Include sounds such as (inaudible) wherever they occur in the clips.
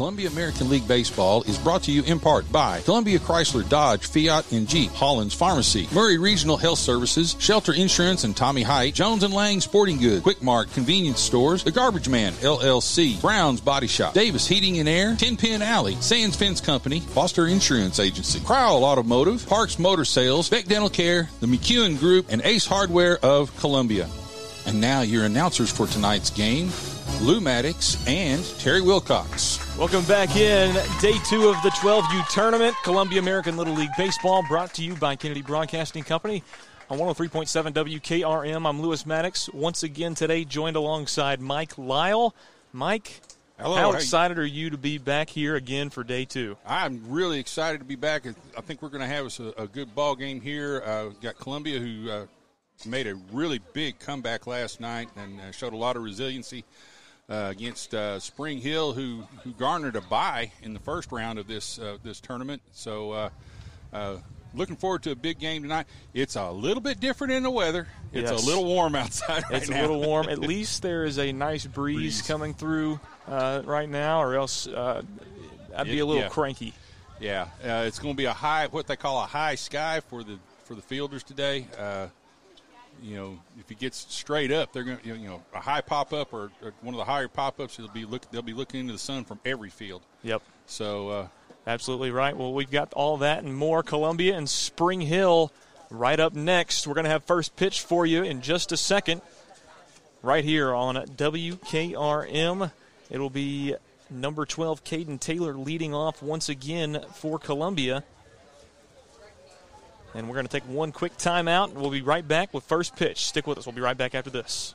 Columbia American League Baseball is brought to you in part by Columbia Chrysler Dodge Fiat and Jeep, Holland's Pharmacy, Maury Regional Health Services, Shelter Insurance and Tommy Hyde, Jones and Lang Sporting Goods, Quick Mart Convenience Stores, The Garbage Man LLC, Brown's Body Shop, Davis Heating and Air, Tin Pin Alley, Sands Fence Company, Foster Insurance Agency, Crowell Automotive, Parks Motor Sales, Beck Dental Care, the McEwen Group, and Ace Hardware of Columbia. And now your announcers for tonight's game, Lou Maddox and Terry Wilcox. Welcome back in day two of the 12U tournament. Columbia American Little League Baseball brought to you by Kennedy Broadcasting Company on 103.7 WKRM. I'm Lewis Maddox. Once again today, joined alongside Mike Lyle. Mike, Hello, how how excited are you to be back here again for day two? I'm really excited to be back. I think we're going to have a, a good ball game here. Uh, we've got Columbia, who uh, made a really big comeback last night and uh, showed a lot of resiliency uh, against uh, Spring Hill, who who garnered a bye in the first round of this uh, this tournament. So. Uh, uh, Looking forward to a big game tonight. It's a little bit different in the weather. It's Yes. a little warm outside right It's now. a little warm. At (laughs) least there is a nice breeze, Breeze. coming through uh, right now, or else uh, I'd be It- a little yeah. cranky. Yeah, uh, it's going to be a high, what they call a high sky for the for the fielders today. You know, if he gets straight up, they're going to, you know, a high pop up or, or one of the higher pop ups. They'll be look, they'll be looking into the sun from every field. Yep. So uh, Absolutely right. Well, we've got all that and more. Columbia and Spring Hill right up next. We're going to have first pitch for you in just a second, right here on WKRM. It'll be number 12, Caden Taylor, leading off once again for Columbia. And we're going to take one quick timeout, we'll be right back with first pitch. Stick with us. We'll be right back after this.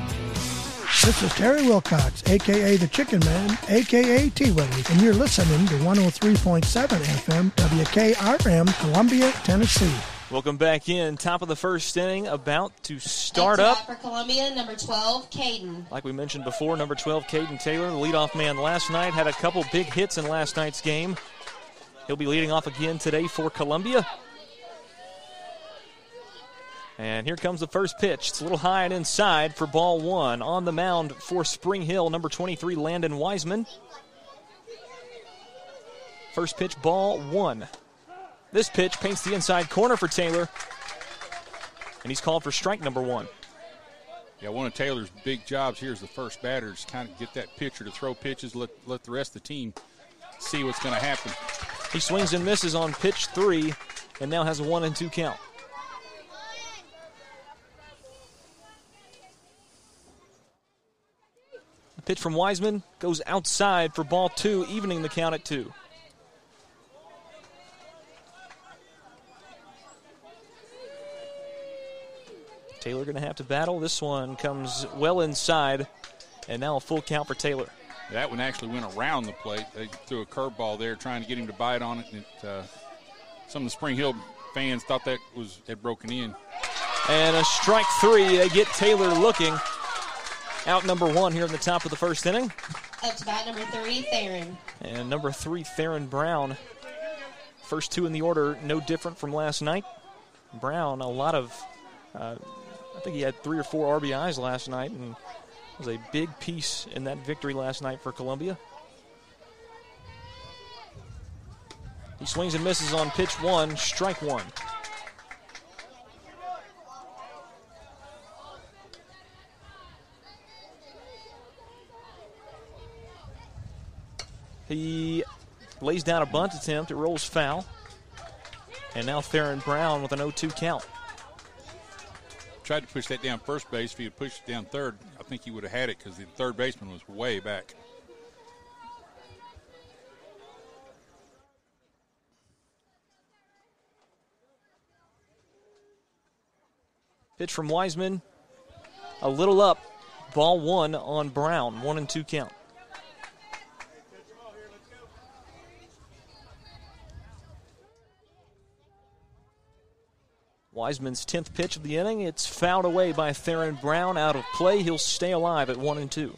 This is Terry Wilcox, aka the Chicken Man, aka T Willie, and you're listening to 103.7 FM WKRM, Columbia, Tennessee. Welcome back in. Top of the first inning, about to start to up. for Columbia, number 12, Caden. Like we mentioned before, number 12, Caden Taylor, the leadoff man last night, had a couple big hits in last night's game. He'll be leading off again today for Columbia. And here comes the first pitch. It's a little high and inside for ball one. On the mound for Spring Hill, number 23, Landon Wiseman. First pitch, ball one. This pitch paints the inside corner for Taylor. And he's called for strike number one. yeah, one of Taylor's big jobs here is the first batter is kind of get that pitcher to throw pitches, let let the rest of the team see what's going to happen. He swings and misses on pitch three and now has a one and two count. The pitch from Wiseman goes outside for ball two, evening the count at two. Taylor going to have to battle. This one comes well inside, and now a full count for Taylor. That one actually went around the plate. They threw a curveball there, trying to get him to bite on it. And it, uh, some of the Spring Hill fans thought that was had broken in. And a strike three. They get Taylor looking. Out number one here in the top of the first inning. Up to bat number three, Theron. And number three, Theron Brown. First two in the order, no different from last night. Brown, a lot of, uh, I think he had three or four RBIs last night and was a big piece in that victory last night for Columbia. He swings and misses on pitch one, strike one. He lays down a bunt attempt. It rolls foul. And now Theron Brown with an 0 2 count. Tried to push that down first base. If he had pushed it down third, I think he would have had it because the third baseman was way back. Pitch from Wiseman. A little up. Ball one on Brown. One and two count. Wiseman's 10th pitch of the inning. It's fouled away by Theron Brown out of play. He'll stay alive at 1 and 2.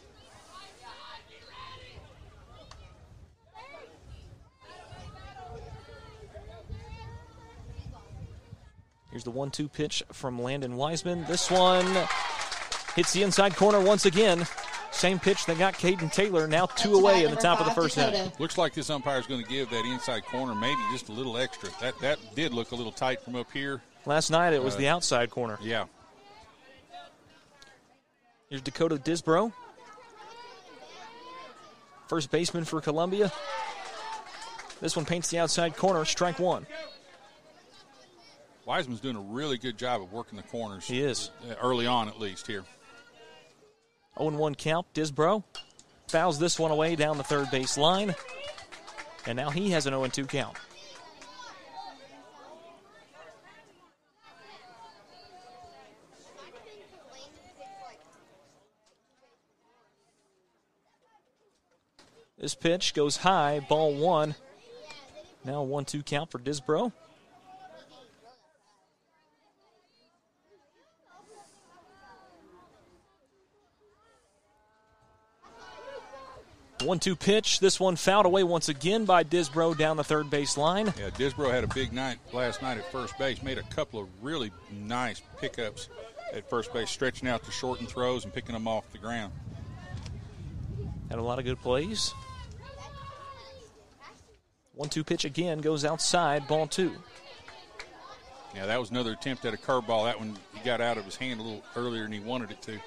Here's the 1 2 pitch from Landon Wiseman. This one hits the inside corner once again. Same pitch that got Caden Taylor, now two away in the top of the first inning. Looks like this umpire is going to give that inside corner maybe just a little extra. That that did look a little tight from up here. Last night it was Uh, the outside corner. Yeah. Here's Dakota Disbro. First baseman for Columbia. This one paints the outside corner, strike one. Wiseman's doing a really good job of working the corners. He is. uh, Early on, at least, here. 0 1 count. Disbro fouls this one away down the third base line. And now he has an 0 2 count. This pitch goes high, ball one. Now 1 2 count for Disbro. One two pitch. This one fouled away once again by Disbro down the third base line. Yeah, Disbro had a big night last night at first base. Made a couple of really nice pickups at first base, stretching out the shortened throws and picking them off the ground. Had a lot of good plays. One two pitch again goes outside, ball two. Yeah, that was another attempt at a curveball. That one he got out of his hand a little earlier than he wanted it to.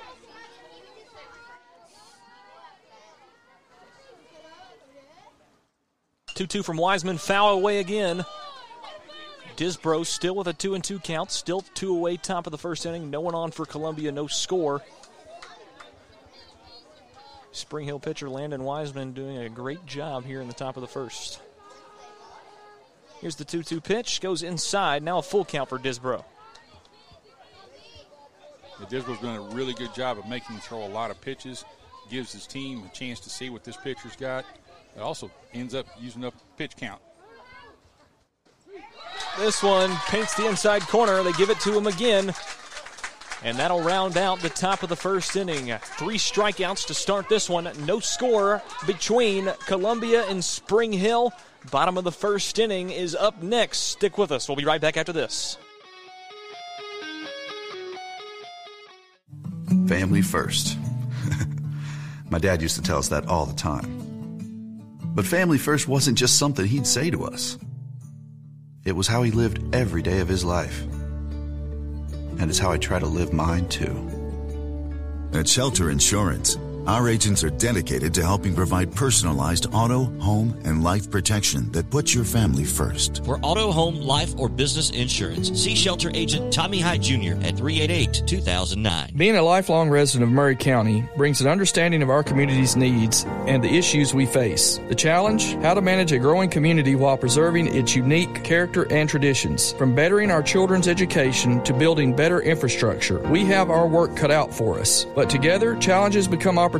Two two from Wiseman, foul away again. Disbro still with a two and two count, still two away, top of the first inning. No one on for Columbia, no score. Spring Hill pitcher Landon Wiseman doing a great job here in the top of the first. Here's the 2 2 pitch, goes inside. Now a full count for Disbro. Disbro's doing a really good job of making him throw a lot of pitches. Gives his team a chance to see what this pitcher's got. It also ends up using up pitch count. This one paints the inside corner. They give it to him again. And that'll round out the top of the first inning. Three strikeouts to start this one. No score between Columbia and Spring Hill. Bottom of the first inning is up next. Stick with us. We'll be right back after this. Family first. (laughs) My dad used to tell us that all the time. But family first wasn't just something he'd say to us. It was how he lived every day of his life. And it's how I try to live mine too. At Shelter Insurance, our agents are dedicated to helping provide personalized auto, home, and life protection that puts your family first. For auto, home, life, or business insurance, see Shelter Agent Tommy Hyde Jr. at 388 2009. Being a lifelong resident of Maury County brings an understanding of our community's needs and the issues we face. The challenge how to manage a growing community while preserving its unique character and traditions. From bettering our children's education to building better infrastructure, we have our work cut out for us. But together, challenges become opportunities.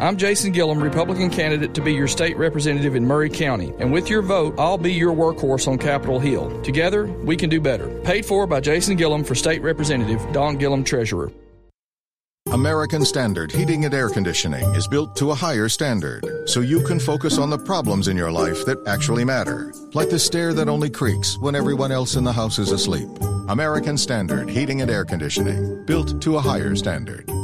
I'm Jason Gillum, Republican candidate to be your state representative in Maury County, and with your vote, I'll be your workhorse on Capitol Hill. Together, we can do better. Paid for by Jason Gillum for state representative, Don Gillum, treasurer. American Standard Heating and Air Conditioning is built to a higher standard, so you can focus on the problems in your life that actually matter, like the stair that only creaks when everyone else in the house is asleep. American Standard Heating and Air Conditioning, built to a higher standard.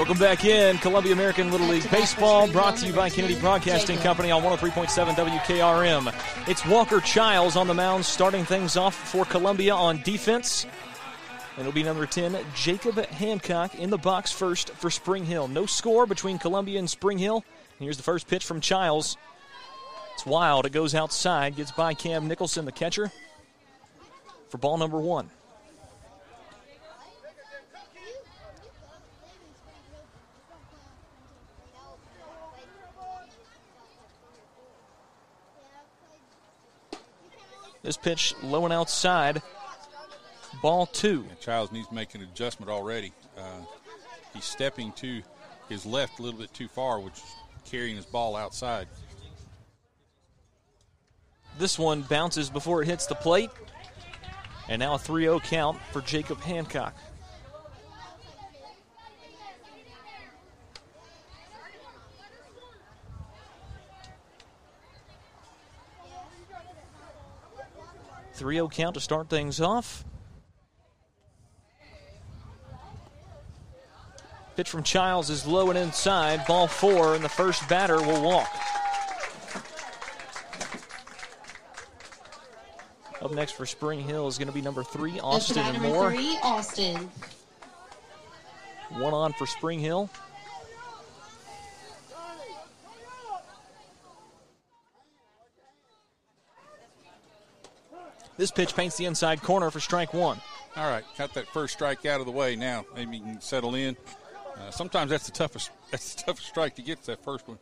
Welcome back in. Columbia American Little League Baseball brought to you by Kennedy Broadcasting Company on 103.7 WKRM. It's Walker Childs on the mound starting things off for Columbia on defense. And it'll be number 10, Jacob Hancock in the box first for Spring Hill. No score between Columbia and Spring Hill. And here's the first pitch from Childs. It's wild. It goes outside, gets by Cam Nicholson, the catcher, for ball number one. This pitch low and outside. Ball two. Yeah, Childs needs to make an adjustment already. Uh, he's stepping to his left a little bit too far, which is carrying his ball outside. This one bounces before it hits the plate. And now a 3 0 count for Jacob Hancock. Three 0 count to start things off. Pitch from Childs is low and inside. Ball four, and the first batter will walk. Up next for Spring Hill is going to be number three, Austin That's and number Moore. three, Austin. One on for Spring Hill. This pitch paints the inside corner for strike one. All right, got that first strike out of the way now. Maybe you can settle in. Uh, sometimes that's the toughest. (laughs) That's the toughest strike to get. That first one.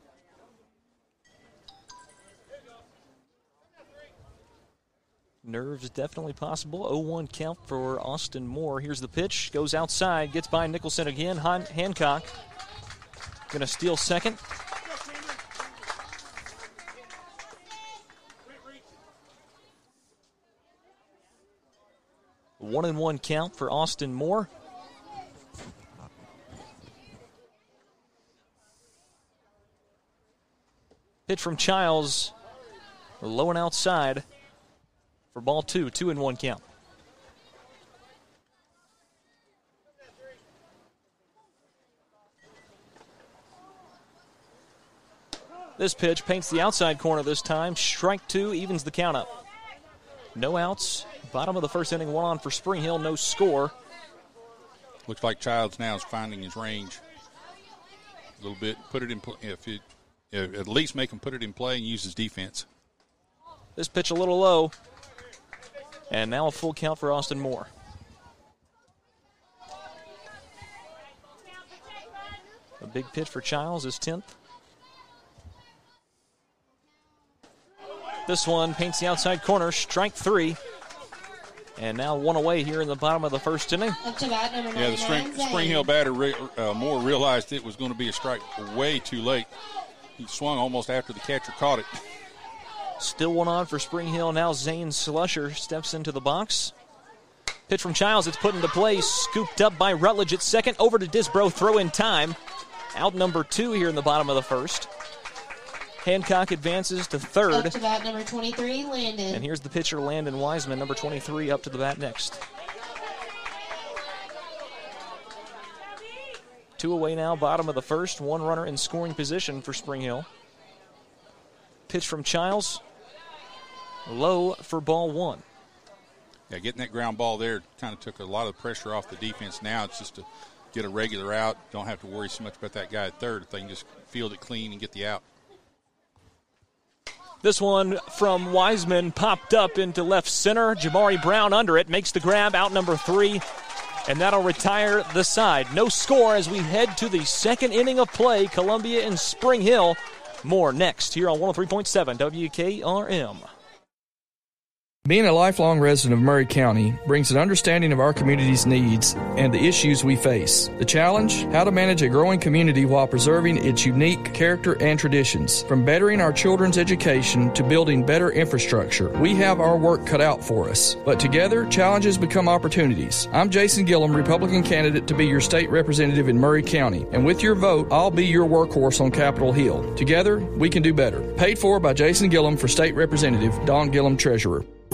Nerves definitely possible. 0 1 count for Austin Moore. Here's the pitch. Goes outside. Gets by Nicholson again. Han- Hancock going to steal second. One and one count for Austin Moore. Pitch from Childs, low and outside for ball two, two and one count. This pitch paints the outside corner this time. Strike two evens the count up. No outs. Bottom of the first inning, one on for Spring Hill, no score. Looks like Childs now is finding his range a little bit. Put it in. If it, at least make him put it in play and use his defense. This pitch a little low. And now a full count for Austin Moore. A big pitch for Childs, his 10th. This one paints the outside corner, strike three. And now one away here in the bottom of the first inning. To bat Yeah, the spring, Spring Hill batter re, uh, Moore realized it was going to be a strike way too late. He swung almost after the catcher caught it. Still one on for Spring Hill. Now Zane Slusher steps into the box. Pitch from Childs. It's put into play. Scooped up by Rutledge at second. Over to Disbro. Throw in time. Out number two here in the bottom of the first. Hancock advances to third. Up third. to bat number 23, Landon. And here's the pitcher, Landon Wiseman, number 23, up to the bat next. Two away now, bottom of the first. One runner in scoring position for Spring Hill. Pitch from Childs. Low for ball one. Yeah, getting that ground ball there kind of took a lot of pressure off the defense. Now it's just to get a regular out. Don't have to worry so much about that guy at third. If they can just field it clean and get the out. This one from Wiseman popped up into left center. Jamari Brown under it makes the grab out number three, and that'll retire the side. No score as we head to the second inning of play. Columbia and Spring Hill. More next here on 103.7 WKRM. Being a lifelong resident of Maury County brings an understanding of our community's needs and the issues we face. The challenge how to manage a growing community while preserving its unique character and traditions. From bettering our children's education to building better infrastructure, we have our work cut out for us. But together, challenges become opportunities. I'm Jason Gillum, Republican candidate to be your state representative in Maury County, and with your vote, I'll be your workhorse on Capitol Hill. Together, we can do better. Paid for by Jason Gillum for state representative, Don Gillum, treasurer.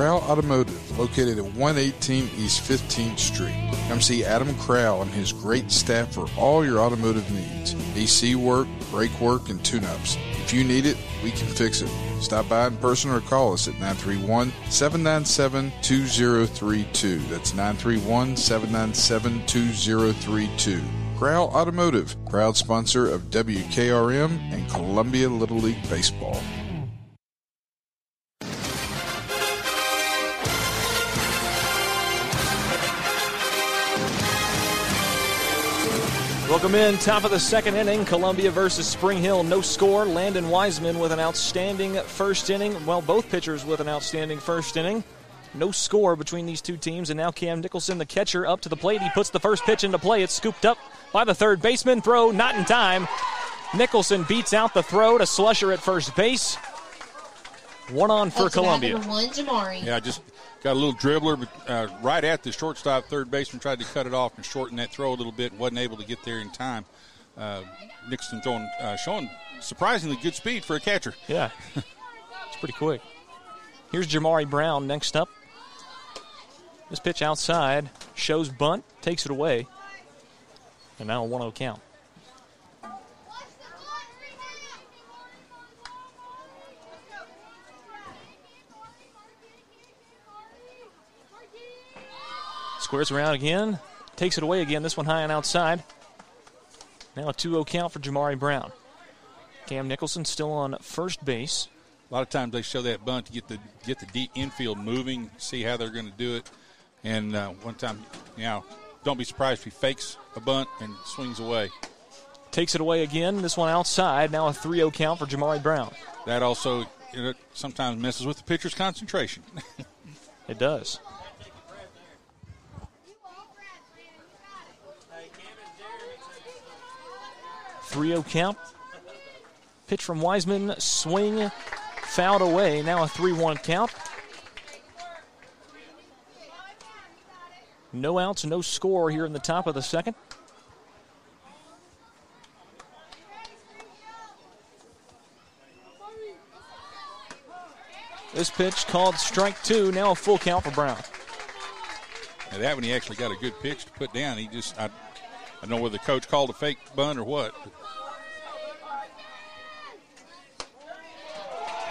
Crowell Automotive, located at 118 East 15th Street. Come see Adam Crowell and his great staff for all your automotive needs AC work, brake work, and tune ups. If you need it, we can fix it. Stop by in person or call us at 931 797 2032. That's 931 797 2032. Crowell Automotive, proud sponsor of WKRM and Columbia Little League Baseball. Welcome in, top of the second inning, Columbia versus Spring Hill. No score. Landon Wiseman with an outstanding first inning. Well, both pitchers with an outstanding first inning. No score between these two teams, and now Cam Nicholson, the catcher, up to the plate. He puts the first pitch into play. It's scooped up by the third baseman. Throw not in time. Nicholson beats out the throw to Slusher at first base. One on for Up Columbia. one, Jamari. Yeah, just got a little dribbler uh, right at the shortstop. Third baseman tried to cut it off and shorten that throw a little bit. wasn't able to get there in time. Uh, Nicholson throwing, uh, showing surprisingly good speed for a catcher. Yeah, (laughs) it's pretty quick. Here's Jamari Brown next up. This pitch outside shows bunt, takes it away, and now a 1 0 count. Squares around again, takes it away again, this one high and outside. Now a 2 0 count for Jamari Brown. Cam Nicholson still on first base. A lot of times they show that bunt to get the get the deep infield moving, see how they're going to do it. And uh, one time, you know, don't be surprised if he fakes a bunt and swings away. Takes it away again. This one outside. Now a 3 0 count for Jamari Brown. That also you know, sometimes messes with the pitcher's concentration. (laughs) It does. Three zero count. Pitch from Wiseman. Swing. Fouled away. Now a 3 1 count. No outs, no score here in the top of the second. This pitch called strike two. Now a full count for Brown. That one he actually got a good pitch to put down. He just I, I don't know whether the coach called a fake bunt or what. but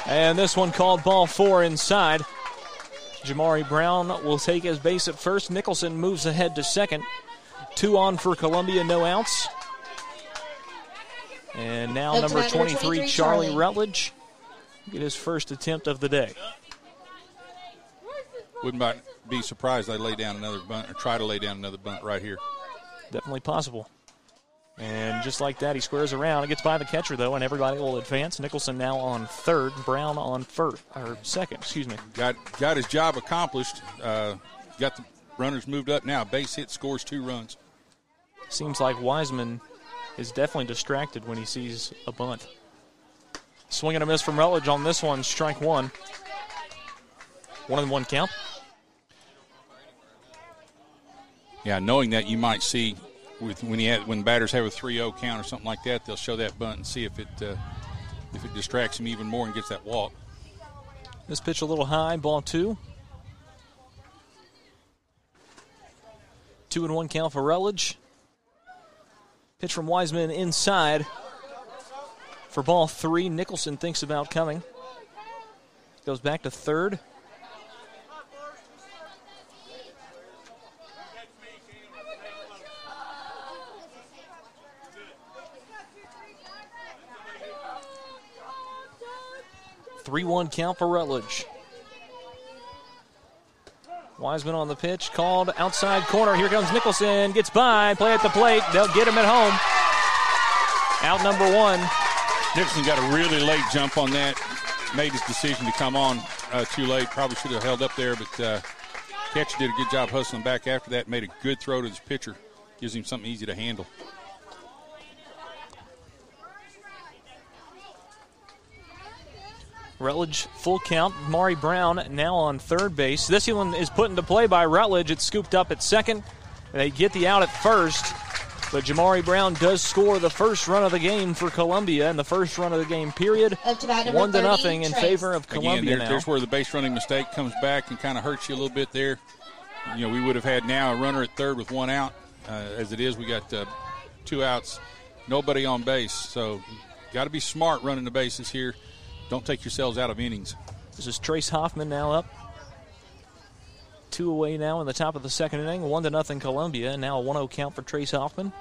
And this one called ball four inside. Jamari Brown will take his base at first. Nicholson moves ahead to second. Two on for Columbia, no outs. And now Up number 23, 23, Charlie Charlie. Rutledge, get his first attempt of the day. wouldn't be surprised they lay down another bunt or try to lay down another bunt right here. Definitely possible. And just like that, he squares around. It gets by the catcher, though, and everybody will advance. Nicholson now on third, Brown on first, or second, excuse me. Got got his job accomplished. Uh, got the runners moved up now. Base hit scores two runs. Seems like Wiseman is definitely distracted when he sees a bunt. Swing and a miss from Rutledge on this one, strike one. One and one count. Yeah, knowing that you might see with when he had, when batters have a 3-0 count or something like that, they'll show that bunt and see if it uh, if it distracts him even more and gets that walk. This pitch a little high, ball two. Two and one count for Rutledge. Pitch from Wiseman inside for ball three. Nicholson thinks about coming. Goes back to third. Three one count for Rutledge. Wiseman on the pitch, called outside corner. Here comes Nicholson, gets by, play at the plate. They'll get him at home. Out number one. Nicholson got a really late jump on that. Made his decision to come on uh, too late. Probably should have held up there, but uh, catcher did a good job hustling back after that. Made a good throw to his pitcher. Gives him something easy to handle. Rutledge full count. Maury Brown now on third base. This one is put into play by Rutledge. It's scooped up at second. They get the out at first. But Jamari Brown does score the first run of the game for Columbia in the first run of the game period. Up to bat number One to nothing in favor of Again, Columbia there- now. there's where the base running mistake comes back and kind of hurts you a little bit there. You know, we would have had now a runner at third with one out. Uh, as it is, we got uh, two outs, nobody on base. So, got to be smart running the bases here. Don't take yourselves out of innings. This is Trace Hoffman now up. Two away now in the top of the second inning. One to nothing Columbia. Now a 1 0 count for Trace Hoffman.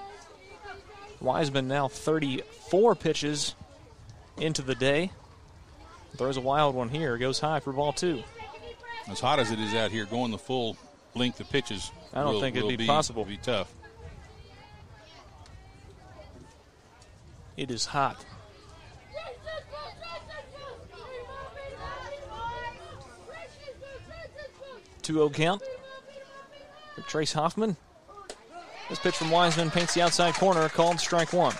Wiseman now 34 pitches into the day. Throws a wild one here. Goes high for ball two. As hot as it is out here, going the full length of pitches. I don't will- think it'd will be possible. Be tough. It is hot. Two zero count for Trace Hoffman. This pitch from Wiseman paints the outside corner, called strike one.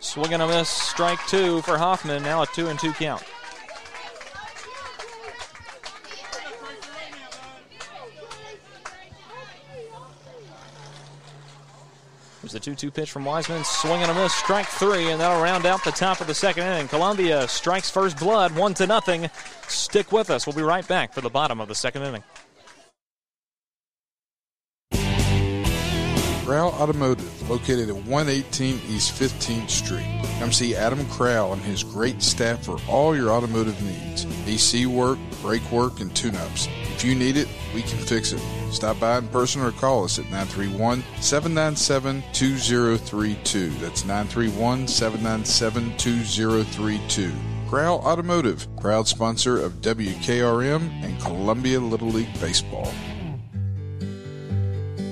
Swing and a miss, strike two for Hoffman. Now a two and two count. There's the 2 2 pitch from Wiseman. Swing and a miss, strike three, and that'll round out the top of the second inning. Columbia strikes first blood, one to nothing. Stick with us. We'll be right back for the bottom of the second inning. Crowell Automotive, located at 118 East 15th Street. Come see Adam Crowell and his great staff for all your automotive needs AC work, brake work, and tune ups. If you need it, we can fix it. Stop by in person or call us at 931 797 2032. That's 931 797 2032. Crowell Automotive, proud sponsor of WKRM and Columbia Little League Baseball.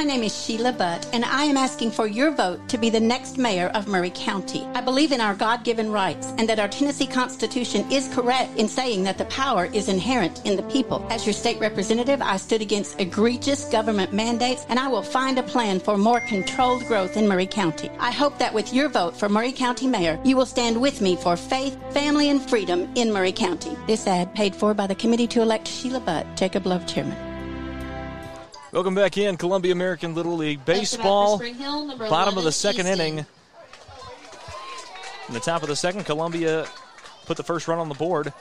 My name is Sheila Butt, and I am asking for your vote to be the next mayor of Maury County. I believe in our God given rights and that our Tennessee Constitution is correct in saying that the power is inherent in the people. As your state representative, I stood against egregious government mandates, and I will find a plan for more controlled growth in Maury County. I hope that with your vote for Maury County Mayor, you will stand with me for faith, family, and freedom in Maury County. This ad paid for by the Committee to Elect Sheila Butt, Jacob Love Chairman. Welcome back in Columbia American Little League Up to bat for Baseball. Hill, number Bottom of the second Easton. inning. In the top of the second, Columbia put the first run on the board.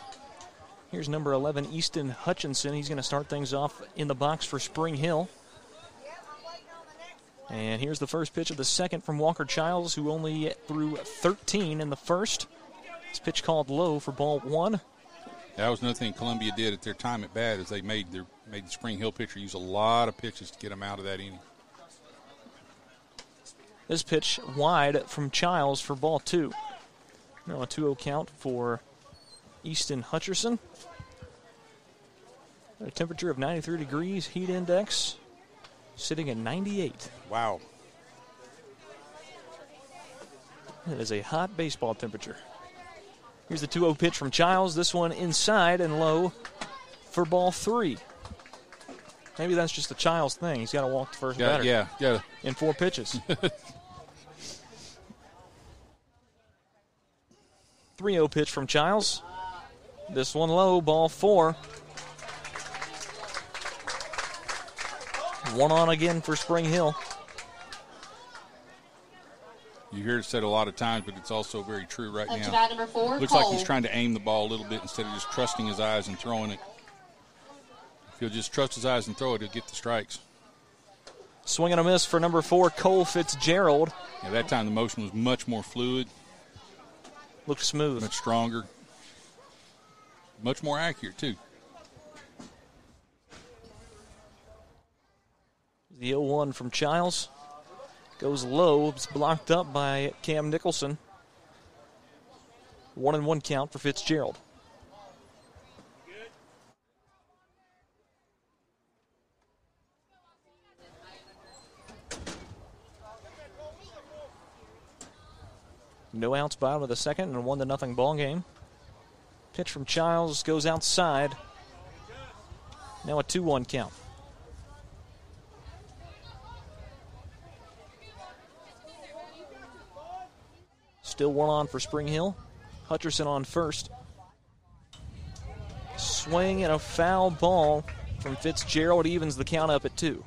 Here's number 11, Easton Hutchinson. He's going to start things off in the box for Spring Hill. And here's the first pitch of the second from Walker Childs, who only threw 13 in the first. This pitch called low for ball one. That was another thing Columbia did at their time at bat is they made their made the Spring Hill pitcher use a lot of pitches to get him out of that inning. This pitch wide from Childs for ball two. Now a 2 0 count for Easton Hutcherson. A temperature of 93 degrees, heat index sitting at 98. Wow. That is a hot baseball temperature. Here's the 2 0 pitch from Childs. This one inside and low for ball three. Maybe that's just a Childs thing. He's got to walk the first Yeah, batter. yeah, yeah. In four pitches. (laughs) 3 0 pitch from Childs. This one low, ball four. One on again for Spring Hill. You hear it said a lot of times, but it's also very true right now. bat number Looks like he's trying to aim the ball a little bit instead of just trusting his eyes and throwing it. If he'll just trust his eyes and throw it, he'll get the strikes. Swing and a miss for number four, Cole Fitzgerald. Yeah, that time the motion was much more fluid, Looked smooth. much stronger, much more accurate too. The 0 1 from Childs goes low. It's blocked up by Cam Nicholson. One and one count for Fitzgerald. No outs, bottom of the second, and a one to nothing ball game. Pitch from Childs goes outside. Now a 2 1 count. Still one on for Spring Hill. Hutcherson on first. Swing and a foul ball from Fitzgerald evens the count up at two.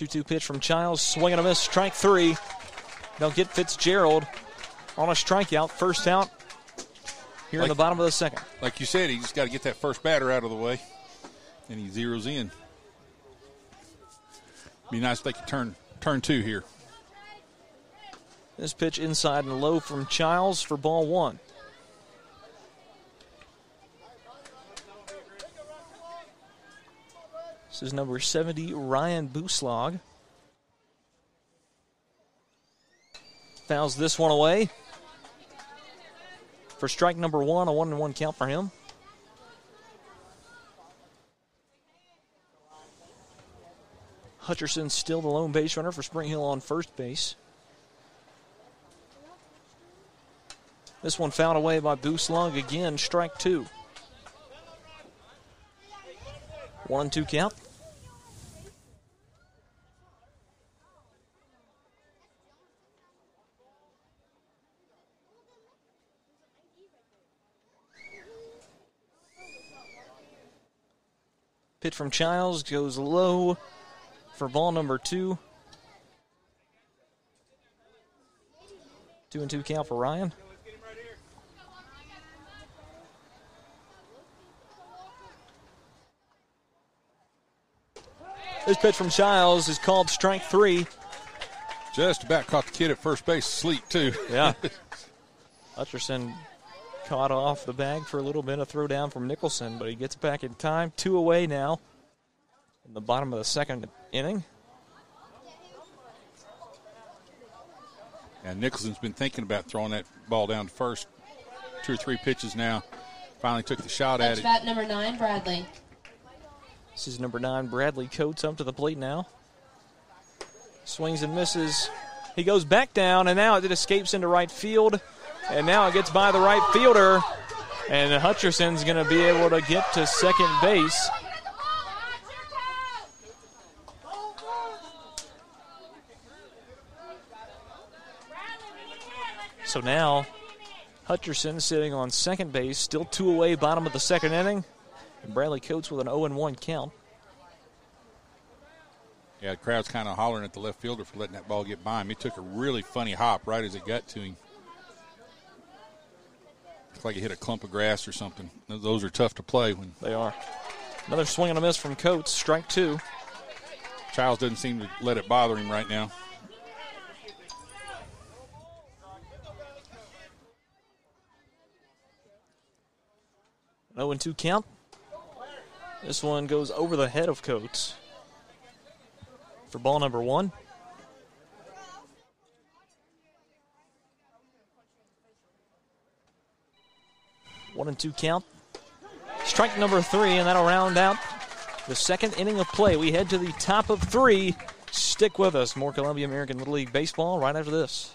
Two-two pitch from Childs, swing and a miss, strike three. They'll get Fitzgerald on a strikeout, first out here like, in the bottom of the second. Like you said, he just got to get that first batter out of the way, and he zeroes in. Be nice if they could turn turn two here. This pitch inside and low from Childs for ball one. This is number 70, Ryan Booslag. Fouls this one away. For strike number one, a one and one count for him. Hutcherson still the lone base runner for Spring Hill on first base. This one fouled away by Booslug again, strike two. One and two count. Pitch from Childs goes low for ball number two. Two and two count for Ryan. This pitch from Childs is called strike three. Just about caught the kid at first base asleep, too. Yeah. (laughs) Hutcherson caught off the bag for a little bit, a throw down from Nicholson, but he gets back in time. Two away now in the bottom of the second inning. And Nicholson's been thinking about throwing that ball down to first. Two or three pitches now. Finally took the shot at it. Bat number nine, Bradley. This is number nine, Bradley Coates, up to the plate now. Swings and misses. He goes back down, and now it escapes into right field. And now it gets by the right fielder. And Hutcherson's going to be able to get to second base. So now Hutcherson sitting on second base, still two away, bottom of the second inning. And Bradley Coates with an 0 1 count. Yeah, the crowd's kind of hollering at the left fielder for letting that ball get by him. He took a really funny hop right as it got to him. Like he hit a clump of grass or something. Those are tough to play when they are. Another swing and a miss from Coates, strike two. Childs doesn't seem to let it bother him right now. An 0 2 count. This one goes over the head of Coates for ball number one. One and two count. Strike number three, and that'll round out the second inning of play. We head to the top of three. Stick with us. More Columbia American Little League Baseball right after this.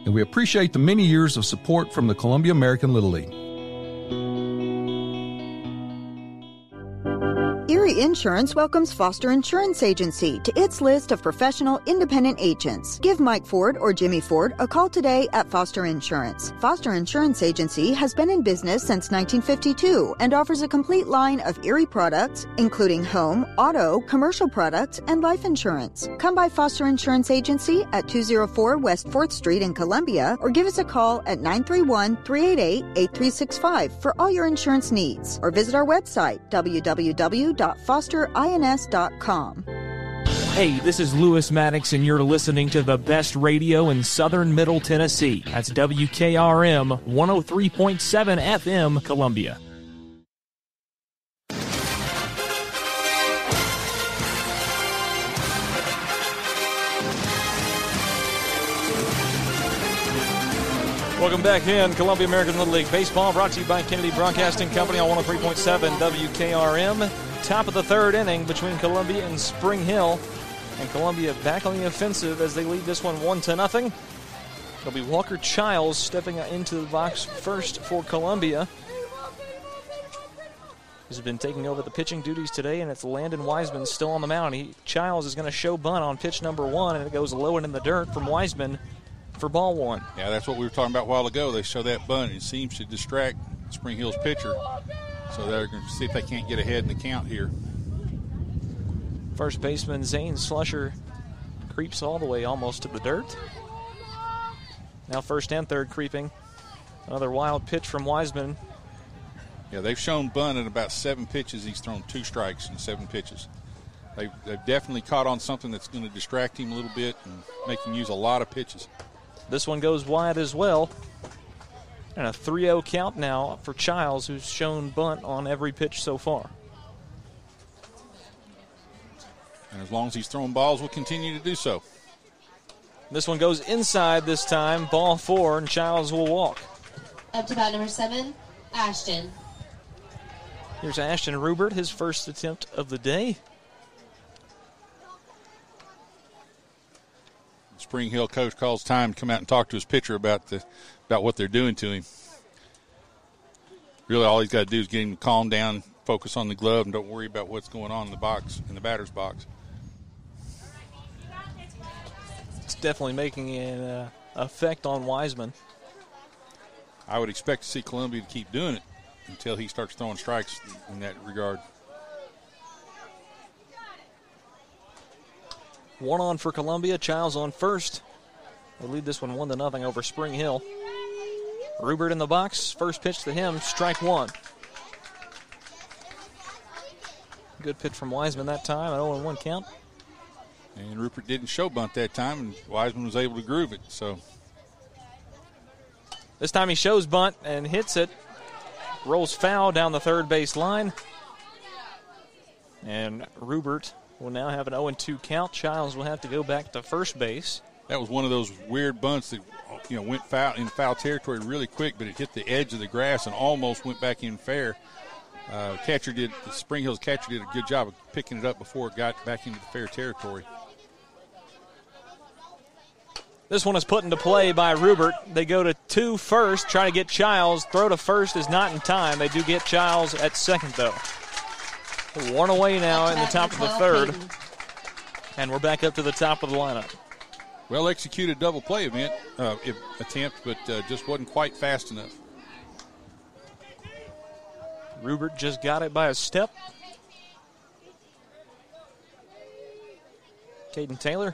And we appreciate the many years of support from the Columbia American Little League. Insurance welcomes Foster Insurance Agency to its list of professional independent agents. Give Mike Ford or Jimmy Ford a call today at Foster Insurance. Foster Insurance Agency has been in business since 1952 and offers a complete line of Erie products, including home, auto, commercial products, and life insurance. Come by Foster Insurance Agency at 204 West 4th Street in Columbia or give us a call at 931 388 8365 for all your insurance needs or visit our website www.fosterins.com. Hey, this is Lewis Maddox, and you're listening to the best radio in southern Middle Tennessee. That's WKRM 103.7 FM, Columbia. Welcome back in Columbia American Little League Baseball, brought to you by Kennedy Broadcasting Company on 103.7 WKRM. Top of the third inning between Columbia and Spring Hill. And Columbia back on the offensive as they lead this one 1 to nothing. It'll be Walker Childs stepping into the box first for Columbia. He's been taking over the pitching duties today, and it's Landon Wiseman still on the mound. He, Childs is going to show bunt on pitch number one, and it goes low and in the dirt from Wiseman for ball one. Yeah, that's what we were talking about a while ago. They show that bunt. It seems to distract Spring Hill's pitcher. So they're going to see if they can't get ahead in the count here. First baseman Zane Slusher creeps all the way almost to the dirt. Now first and third creeping. Another wild pitch from Wiseman. Yeah, they've shown bunt in about seven pitches. He's thrown two strikes in seven pitches. They've, they've definitely caught on something that's going to distract him a little bit and make him use a lot of pitches. This one goes wide as well. And a 3 0 count now for Childs, who's shown bunt on every pitch so far. And as long as he's throwing balls, we'll continue to do so. This one goes inside this time, ball four, and Childs will walk. Up to bat number seven, Ashton. Here's Ashton Rubert, his first attempt of the day. Spring Hill coach calls time to come out and talk to his pitcher about the about what they're doing to him. Really, all he's got to do is get him to calm down, focus on the glove, and don't worry about what's going on in the box in the batter's box. It's definitely making an uh, effect on Wiseman. I would expect to see Columbia to keep doing it until he starts throwing strikes in that regard. One on for Columbia. Childs on first. They lead this one one to nothing over Spring Hill. Rubert in the box. First pitch to him. Strike one. Good pitch from Wiseman that time. An 0 1 count. And Rubert didn't show bunt that time, and Wiseman was able to groove it. So this time he shows bunt and hits it. Rolls foul down the third base line. And Rubert will now have an 0 2 count. Childs will have to go back to first base. That was one of those weird bunts that you know went foul in foul territory really quick, but it hit the edge of the grass and almost went back in fair. Uh, catcher did the Spring Hills catcher did a good job of picking it up before it got back into the fair territory. This one is put into play by Rubert. They go to two first, try to get Childs. Throw to first is not in time. They do get Childs at second, though. One away now in the top of the third. And we're back up to the top of the lineup. Well executed double play event uh, attempt, but uh, just wasn't quite fast enough. Rubert just got it by a step. Caden Taylor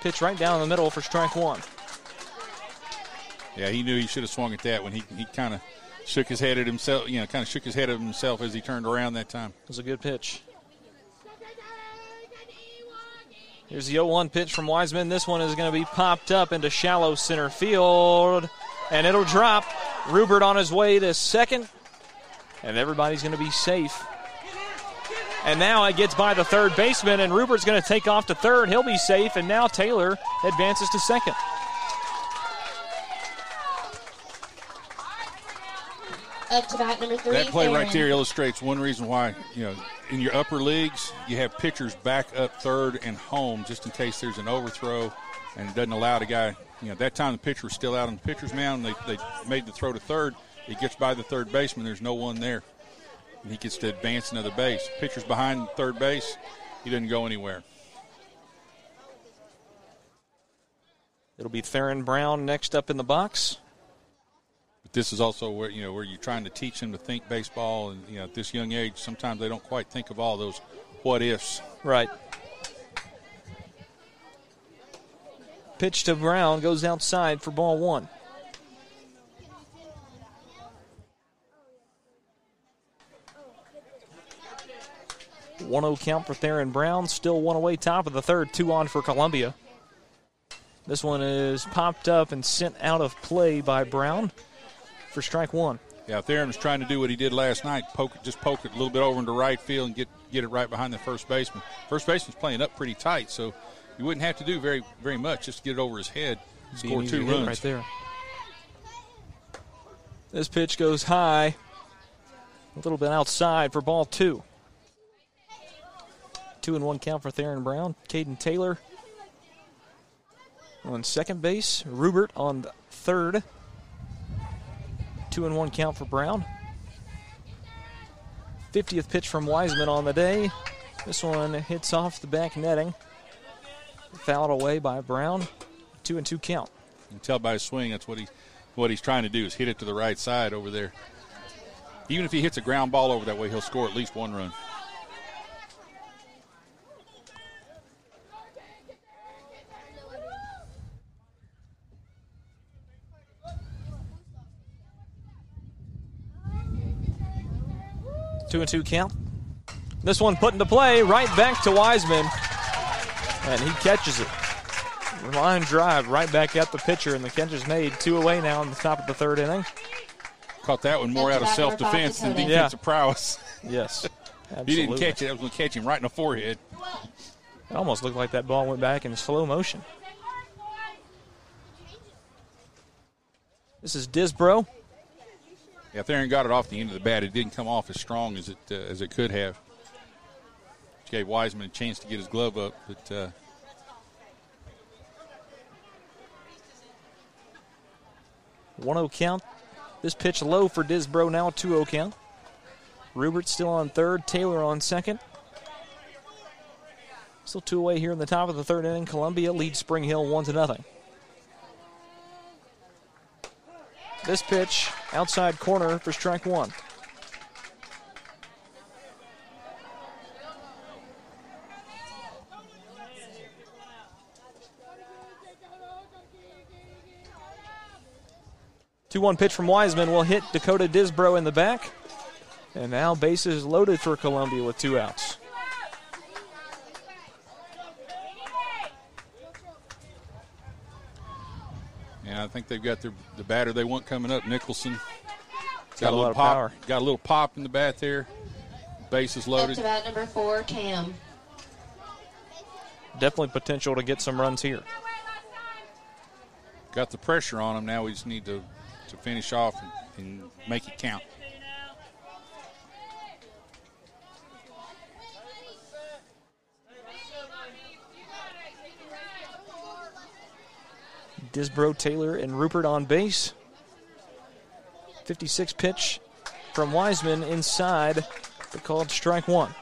pitch right down the middle for strike one. Yeah, he knew he should have swung at that when he he kind of shook his head at himself. You know, kind of shook his head at himself as he turned around that time. It was a good pitch. Here's the 0-1 pitch from Wiseman. This one is going to be popped up into shallow center field, and it'll drop. Rubert on his way to second, and everybody's going to be safe. And now it gets by the third baseman, and Rubert's going to take off to third. He'll be safe, and now Taylor advances to second. Up to bat number three. That play Aaron. right there illustrates one reason why you know in your upper leagues you have pitchers back up third and home just in case there's an overthrow and it doesn't allow the guy. You know that time the pitcher was still out on the pitcher's mound. They they made the throw to third. It gets by the third baseman. There's no one there. and he gets to advance another base. Pitcher's behind third base, he doesn't go anywhere. It'll be Theron Brown next up in the box. This is also where you know where you're trying to teach them to think baseball, and you know at this young age, sometimes they don't quite think of all those what ifs. Right. Pitch to Brown goes outside for ball one. One zero count for Theron Brown. Still one away, top of the third. Two on for Columbia. This one is popped up and sent out of play by Brown for strike one. Yeah, Theron was trying to do what he did last night, poke it, just poke it a little bit over into right field and get get it right behind the first baseman. First baseman's playing up pretty tight, so you wouldn't have to do very very much just to get it over his head. Score two runs right there. This pitch goes high, a little bit outside for ball two. Two and one count for Theron Brown. Caden Taylor on second base. Rubert on third. Two and one count for Brown. 50th pitch from Wiseman on the day. This one hits off the back netting. Fouled away by Brown. Two and two count. You can tell by his swing that's what he what he's trying to do is hit it to the right side over there. Even if he hits a ground ball over that way, he'll score at least one run. Two and two count. This one put into play, right back to Wiseman. And he catches it. Line drive right back at the pitcher, and the catch is made. Two away now in the top of the third inning. Caught that one more out of self defense than defensive Yeah. prowess. (laughs) Yes. he didn't catch it. I was going to catch him right in the forehead. It almost looked like that ball went back in slow motion. This is Disbro. Yeah, Theron got it off the end of the bat. It didn't come off as strong as it uh, as it could have. Which gave Wiseman a chance to get his glove up, but uh, One 0 count. This pitch low for Disbro now 2 0 count. Rubert still on third, Taylor on second. Still two away here in the top of the third inning. Columbia leads Spring Hill 1 to nothing. This pitch outside corner for strike one. Two one pitch from Wiseman will hit Dakota Disbro in the back. And now bases loaded for Columbia with two outs. yeah, I think they've got their, the batter they want coming up, Nicholson. Got a lot little of pop, power. Got a little pop in the bat there. Bases Up loaded. to bat number four, Cam. Definitely potential to get some runs here. Got the pressure on him. Now we just need to, to finish off and, and make it count. Disbro, Taylor, and Rubert on base. 56 pitch from Wiseman inside for called strike one.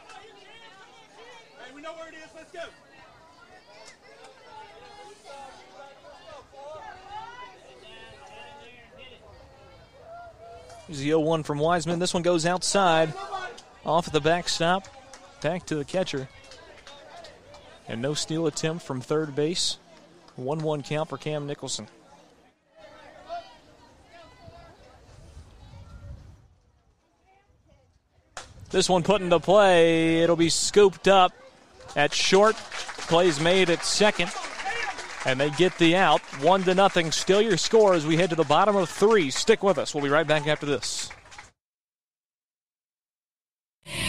Here's the 0 1 from Wiseman. This one goes outside, off the backstop, back to the catcher. And no steal attempt from third base. 1 1 count for Cam Nicholson. This one put into play. It'll be scooped up at short. Plays made at second. And they get the out. One to nothing. Still your score as we head to the bottom of three. Stick with us. We'll be right back after this.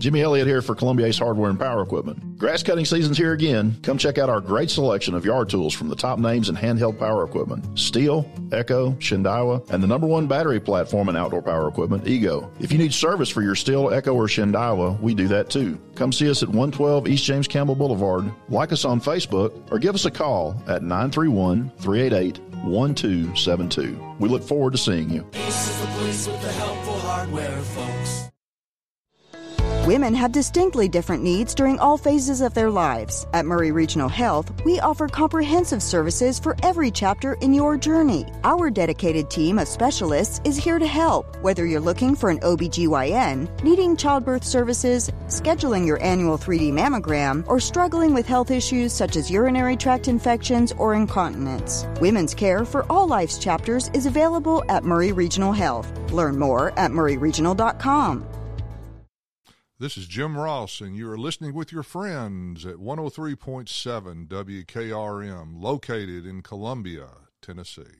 Jimmy Elliott here for Columbia Ace Hardware and Power Equipment. Grass cutting season's here again. Come check out our great selection of yard tools from the top names in handheld power equipment. Stihl, Echo, Shindaiwa, and the number one battery platform in outdoor power equipment, Ego. If you need service for your Stihl, Echo, or Shindaiwa, we do that too. Come see us at 112 East James Campbell Boulevard, like us on Facebook, or give us a call at 931 388 1272. We look forward to seeing you. Ace is the place with the helpful hardware, folks. Women have distinctly different needs during all phases of their lives. At Maury Regional Health, we offer comprehensive services for every chapter in your journey. Our dedicated team of specialists is here to help, whether you're looking for an OBGYN, needing childbirth services, scheduling your annual 3D mammogram, or struggling with health issues such as urinary tract infections or incontinence. Women's care for all life's chapters is available at Maury Regional Health. Learn more at mauryregional.com. This is Jim Ross, and you are listening with your friends at 103.7 WKRM, located in Columbia, Tennessee.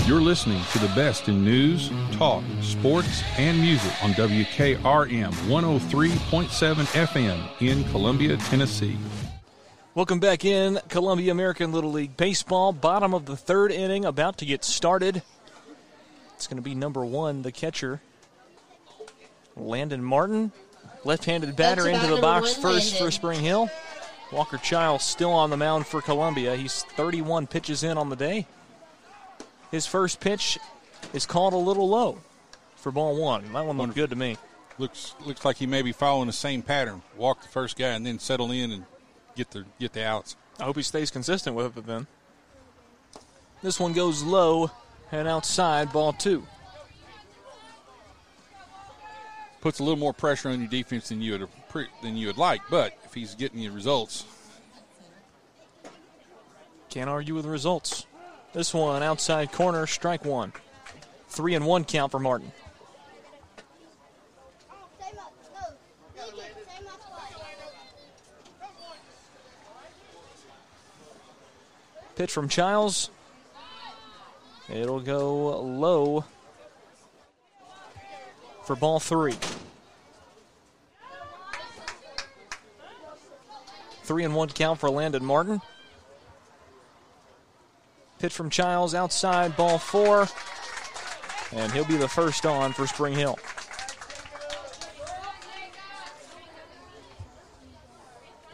You're listening to the best in news, talk, sports, and music on WKRM 103.7 FM in Columbia, Tennessee. Welcome back in Columbia American Little League Baseball. Bottom of the third inning, about to get started. It's going to be number one, the catcher, Landon Martin. Left handed batter into the box first Landon. for Spring Hill. Walker Childs still on the mound for Columbia. He's 31 pitches in on the day. His first pitch is called a little low for ball one. That one looked good to me. Looks looks like he may be following the same pattern. Walk the first guy and then settle in and get the get the outs. I hope he stays consistent with it then. This one goes low and outside, ball two. Puts a little more pressure on your defense than you would than you would like, but if he's getting you results, Can't argue with the results. This one outside corner, strike one. Three and one count for Martin. Pitch from Childs. It'll go low for ball three. Three and one count for Landon Martin. Pitch from Childs outside, ball four. And he'll be the first on for Spring Hill.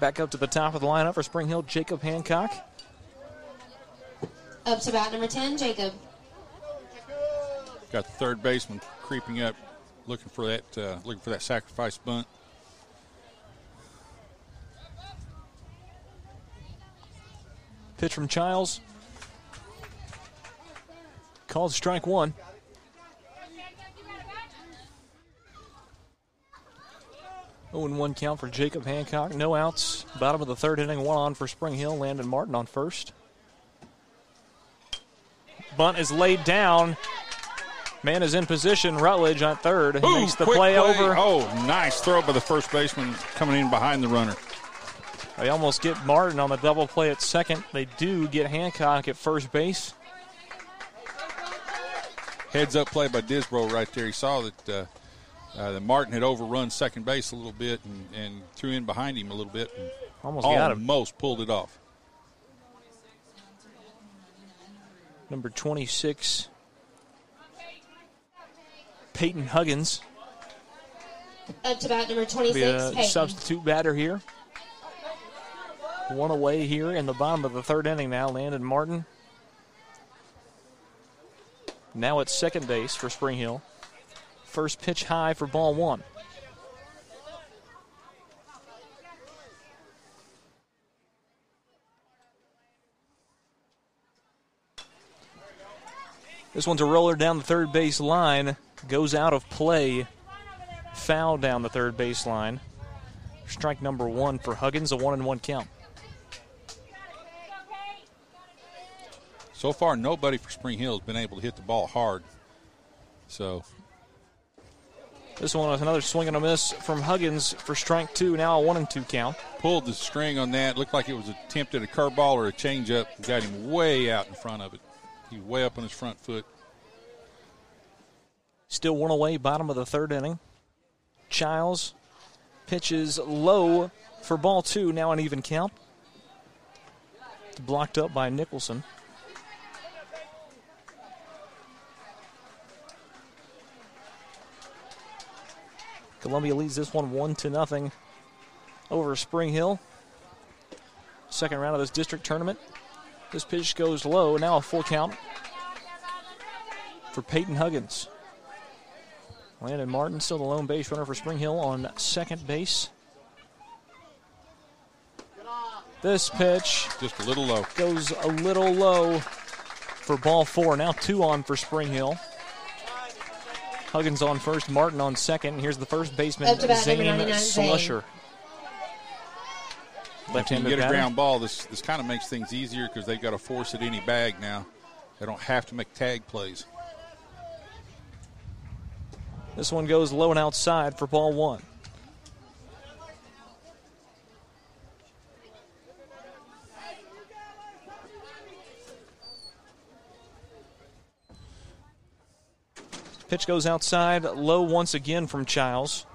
Back up to the top of the lineup for Spring Hill, Jacob Hancock. Up to bat number 10, Jacob. got the third baseman creeping up, looking for that uh, looking for that sacrifice bunt. Pitch from Childs. Called strike one. Oh, and one count for Jacob Hancock. No outs. Bottom of the third inning. One on for Spring Hill. Landon Martin on first. Bunt is laid down. Man is in position. Rutledge on third. He Ooh, makes the quick play, over. Oh, nice throw by the first baseman coming in behind the runner. They almost get Martin on the double play at second. They do get Hancock at first base. Heads up play by Disbro right there. He saw that uh, uh, that Martin had overrun second base a little bit and, and threw in behind him a little bit. And Almost got him. Almost pulled it off. Number 26, Peyton Huggins. Up to bat number Be 26, a substitute batter here. One away here in the bottom of the third inning now, Landon Martin. Now at second base for Spring Hill. First pitch high for ball one. This one's a roller down the third base line, goes out of play. Foul down the third base line. Strike number one for Huggins, a one and one count. So far, nobody for Spring Hill has been able to hit the ball hard. So This one was another swing and a miss from Huggins for strike two. Now a one and two count. pulled the string on that. Looked like it was attempted a curveball or a changeup. Got him way out in front of it. He was way up on his front foot. Still one away, bottom of the third inning. Childs pitches low for ball two. Now an even count. Blocked up by Nicholson. Columbia leads this one one to nothing over Spring Hill. Second round of this district tournament. This pitch goes low. Now a full count for Peyton Huggins. Landon Martin still the lone base runner for Spring Hill on second base. This pitch just a little low. Goes a little low for ball four. Now two on for Spring Hill. Huggins on first, Martin on second. Here's the first baseman, Up to bat, number Zane Slusher. If you Left-handed get a ground ball, this this kind of makes things easier because they've got to force it any bag now. They don't have to make tag plays. This one goes low and outside for ball one. Pitch goes outside, low once again from Childs.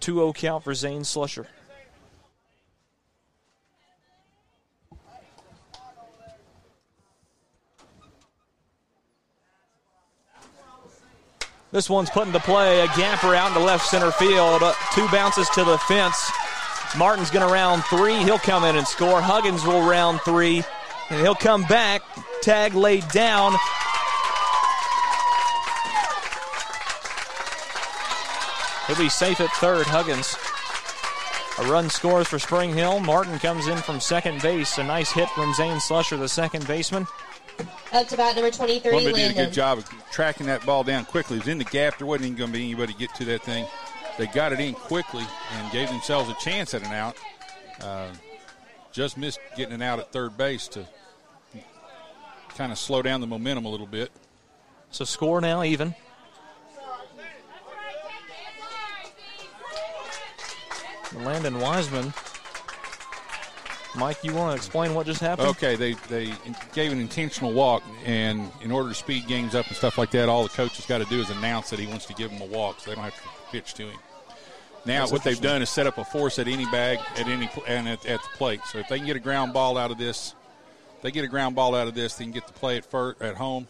2 0 count for Zane Slusher. This one's put into play. A gapper out into left center field. Uh, Two bounces to the fence. Martin's going to round three. He'll come in and score. Huggins will round three. And he'll come back. Tag laid down. He'll be safe at third. Huggins. A run scores for Spring Hill. Martin comes in from second base. A nice hit from Zane Slusher, the second baseman. Up to bat number 23, Columbia did a good job of tracking that ball down quickly. It was in the gap. There wasn't even going to be anybody to get to that thing. They got it in quickly and gave themselves a chance at an out. Uh, just missed getting an out at third base to kind of slow down the momentum a little bit. So score now even. Landon Wiseman. Mike, you want to explain what just happened? Okay, they they gave an intentional walk, and in order to speed games up and stuff like that, all the coach has got to do is announce that he wants to give them a walk, so they don't have to pitch to him. Now, That's what they've done is set up a force at any bag at any and at, at the plate. So if they can get a ground ball out of this, they get a ground ball out of this, they can get the play at fir- at home,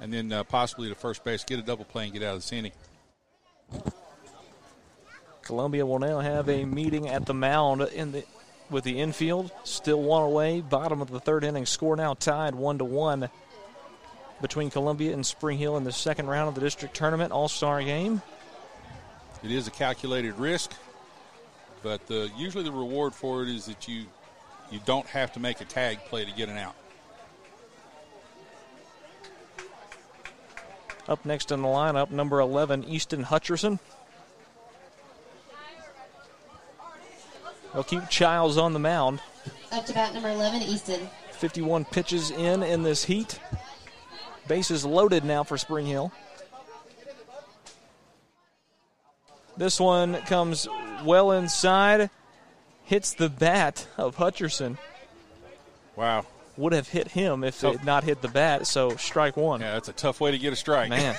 and then uh, possibly to first base, get a double play and get out of this inning. Columbia will now have a meeting at the mound in the with the infield. Still one away. Bottom of the third inning. Score now tied one to one between Columbia and Spring Hill in the second round of the district tournament All Star game. It is a calculated risk, but uh, usually the reward for it is that you you don't have to make a tag play to get an out. Up next in the lineup, number 11, Easton Hutcherson. They'll keep Childs on the mound. Up to bat number 11, Easton. 51 pitches in in this heat. Bases loaded now for Spring Hill. This one comes well inside, hits the bat of Hutcherson. Wow. Would have hit him if Tough. it had not hit the bat, so strike one. Yeah, that's a tough way to get a strike. Man.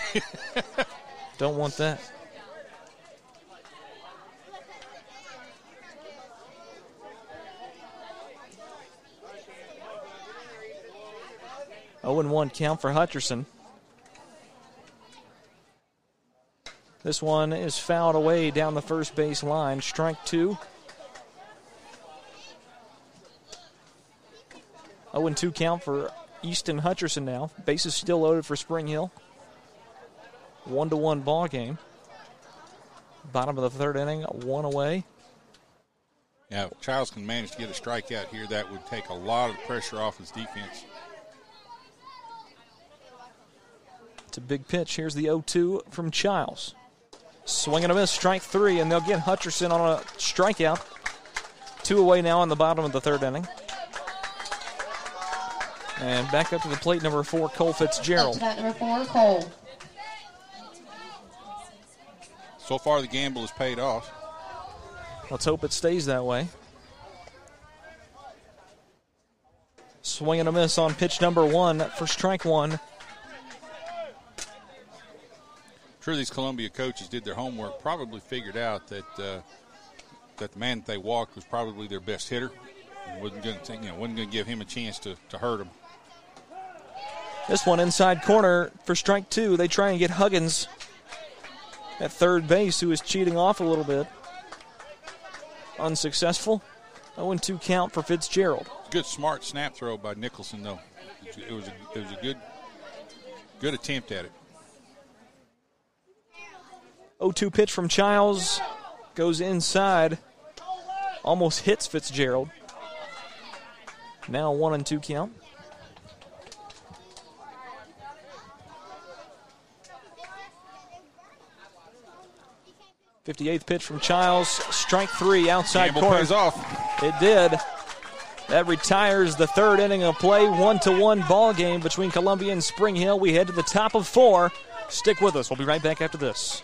(laughs) Don't want that. Oh and one count for Hutcherson. This one is fouled away down the first base line. Strike two. 0 2 count for Easton Hutcherson now. Bases still loaded for Spring Hill. One to one ball game. Bottom of the third inning, one away. Now, if Childs can manage to get a strikeout here, that would take a lot of pressure off his defense. It's a big pitch. Here's the 0 2 from Childs. Swing and a miss, strike three, and they'll get Hutcherson on a strikeout. Two away now in the bottom of the third inning. And back up to the plate, number four, Cole Fitzgerald. Up to bat number four, Cole. So far, the gamble has paid off. Let's hope it stays that way. Swing and a miss on pitch number one for strike one. Sure these Columbia coaches did their homework. Probably figured out that uh, that the man that they walked was probably their best hitter. wasn't going to you know wasn't going to give him a chance to, to hurt him. This one inside corner for strike two. They try and get Huggins at third base, who is cheating off a little bit. Unsuccessful. 0 2 count for Fitzgerald. Good smart snap throw by Nicholson though. It was a, it was a good good attempt at it. 0 2 pitch from Childs goes inside, almost hits Fitzgerald. Now 1 and 2 count. Fifty-eighth pitch from Childs, strike three outside Gamble corner. pays off. It did. That retires the third inning of play. One to one ball game between Columbia and Spring Hill. We head to the top of four. Stick with us. We'll be right back after this.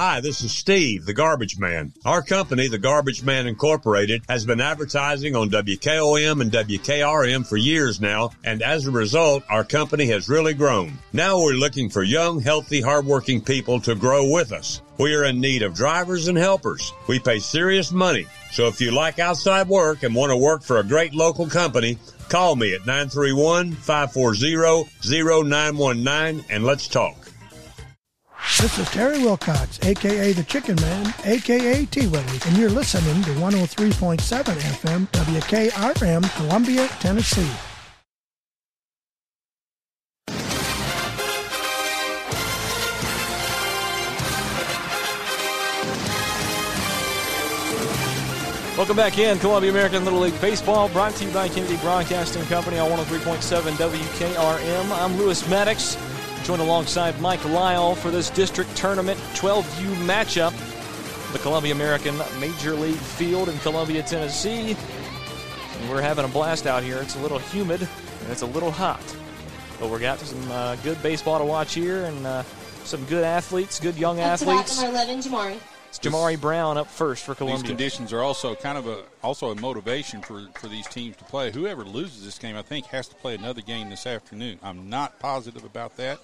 Hi, this is Steve, the Garbage Man. Our company, the Garbage Man Incorporated, has been advertising on WKOM and WKRM for years now, and as a result, our company has really grown. Now we're looking for young, healthy, hardworking people to grow with us. We are in need of drivers and helpers. We pay serious money. So if you like outside work and want to work for a great local company, call me at 931 540 0919 and let's talk. This is Terry Wilcox, aka the Chicken Man, aka T Willie, and you're listening to 103.7 FM WKRM, Columbia, Tennessee. Welcome back in. Columbia American Little League Baseball brought to you by Kennedy Broadcasting Company on 103.7 WKRM. I'm Lewis Maddox, joined alongside Mike Lyle for this district tournament 12U matchup. The Columbia American Major League Field in Columbia, Tennessee. And we're having a blast out here. It's a little humid and it's a little hot. But we got some uh, good baseball to watch here and uh, some good athletes, good young bat athletes. number 11, Jamari. It's Jamari Brown up first for Columbia. These conditions are also kind of a also a motivation for, for these teams to play. Whoever loses this game, I think, has to play another game this afternoon. I'm not positive about that,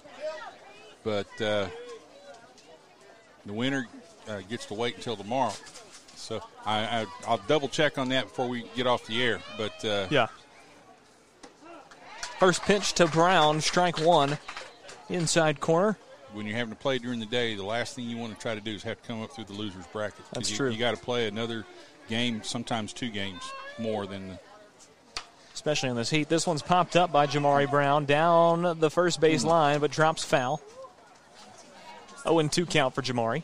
but uh, the winner uh, gets to wait until tomorrow. So I, I, I'll double check on that before we get off the air. But uh, Yeah. First pitch to Brown, strike one, inside corner. When you're having to play during the day, the last thing you want to try to do is have to come up through the losers bracket. That's you, true. You got to play another game, sometimes two games more than the especially in this heat. This one's popped up by Jamari Brown down the first base line, but drops foul. 0 2 count for Jamari.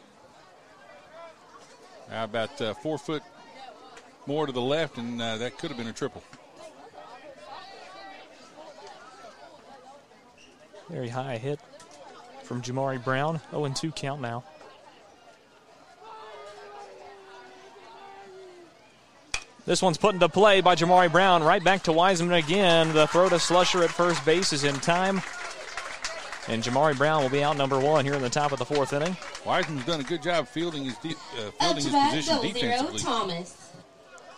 How about uh, four foot more to the left, and uh, that could have been a triple. Very high hit from Jamari Brown. 0 2 count now. This one's put into play by Jamari Brown. Right back to Wiseman again. The throw to Slusher at first base is in time. And Jamari Brown will be out number one here in the top of the fourth inning. Wiseman's done a good job fielding his de- uh, fielding his position double zero, defensively. Thomas.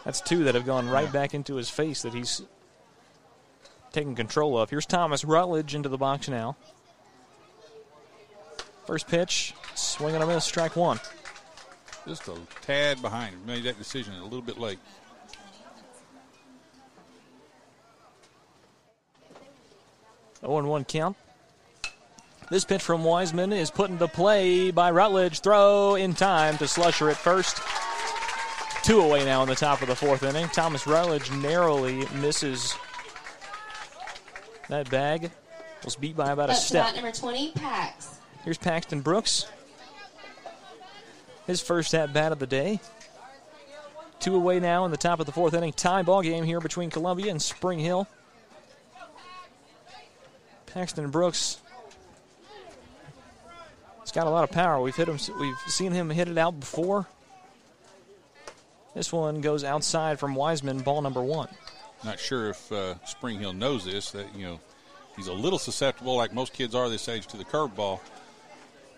That's two that have gone right back into his face that he's taking control of. Here's Thomas Rutledge into the box now. First pitch, swing and a miss, strike one. Just a tad behind. Made that decision a little bit late. Oh and 1 count. This pitch from Wiseman is put into play by Rutledge. Throw in time to Slusher at first. Two away now in the top of the fourth inning. Thomas Rutledge narrowly misses that bag. Was beat by about a Up to step. number 20, Pax. Here's Paxton Brooks. His first at bat of the day. Two away now in the top of the fourth inning. Tie ball game here between Columbia and Spring Hill. Paxton Brooks. He's got a lot of power. We've hit him. We've seen him hit it out before. This one goes outside from Wiseman. Ball number one. Not sure if uh, Spring Hill knows this. That you know, he's a little susceptible, like most kids are this age, to the curveball.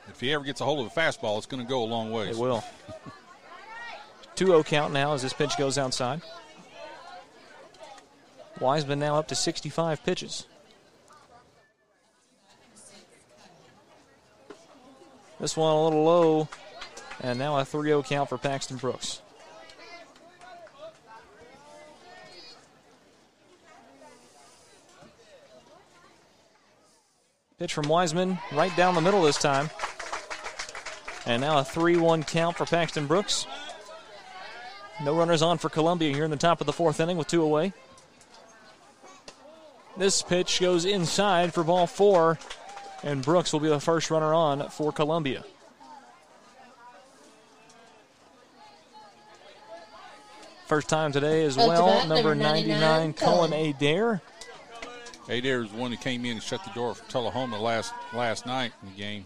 If he ever gets a hold of a fastball, it's going to go a long way. It will. (laughs) 2-0 count now as this pitch goes outside. Wiseman now up to 65 pitches. This one a little low, and now a 3 0 count for Paxton Brooks. Pitch from Wiseman, right down the middle this time. And now a 3 1 count for Paxton Brooks. No runners on for Columbia here in the top of the fourth inning with two away. This pitch goes inside for ball four, and Brooks will be the first runner on for Columbia. First time today as oh, Up well, bat, number number 99, 99, Cullen Cullen. Adair. Adair was the one who came in and shut the door for Tullahoma last last night in the game.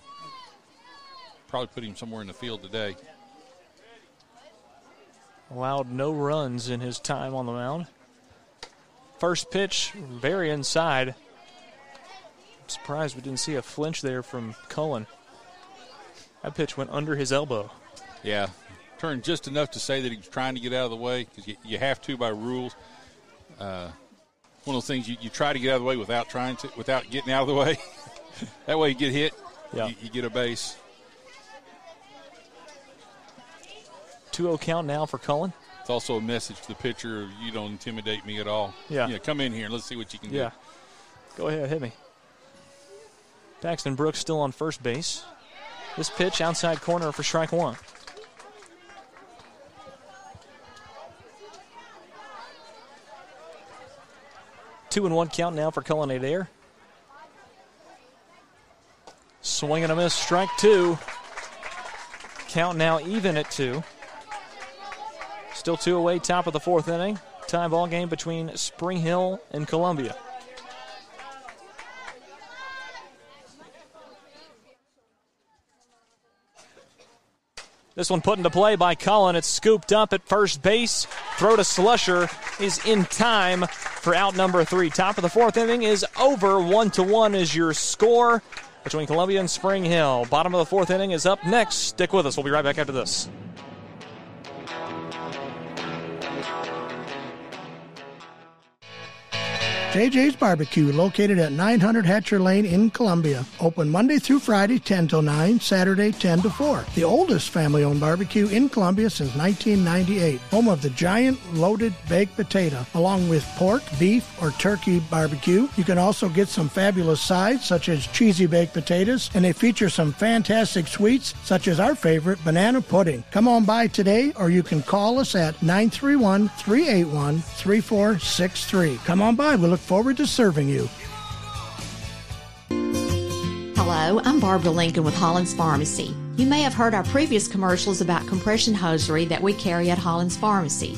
Probably put him somewhere in the field today. Allowed no runs in his time on the mound. First pitch, very inside. I'm surprised we didn't see a flinch there from Cullen. That pitch went under his elbow. Yeah, turned just enough to say that he was trying to get out of the way because you, you have to by rules. Uh, one of those things you, you try to get out of the way without trying to, without getting out of the way. (laughs) that way you get hit, Yeah. you, you get a base. 2 0 count now for Cullen. It's also a message to the pitcher: you don't intimidate me at all. Yeah. yeah. Come in here and let's see what you can Yeah. do. Go ahead, hit me. Paxton Brooks still on first base. This pitch outside corner for strike one. Two and one count now for Cullen Adair. Swing and a miss, strike two. Count now even at two. Still two away, top of the fourth inning. Tie ball game between Spring Hill and Columbia. This one put into play by Cullen. It's scooped up at first base. Throw to Slusher is in time for out number three. Top of the fourth inning is over. One to one is your score between Columbia and Spring Hill. Bottom of the fourth inning is up next. Stick with us. We'll be right back after this. JJ's Barbecue, located at 900 Hatcher Lane in Columbia. Open Monday through Friday, 10 till 9, Saturday, 10 to 4. The oldest family owned barbecue in Columbia since 1998. Home of the giant loaded baked potato, along with pork, beef, or turkey barbecue. You can also get some fabulous sides, such as cheesy baked potatoes, and they feature some fantastic sweets, such as our favorite banana pudding. Come on by today, or you can call us at 931 381 3463. Come on by. We look forward to serving you. Hello, I'm Barbara Lincoln with Hollins Pharmacy. You may have heard our previous commercials about compression hosiery that we carry at Hollins Pharmacy.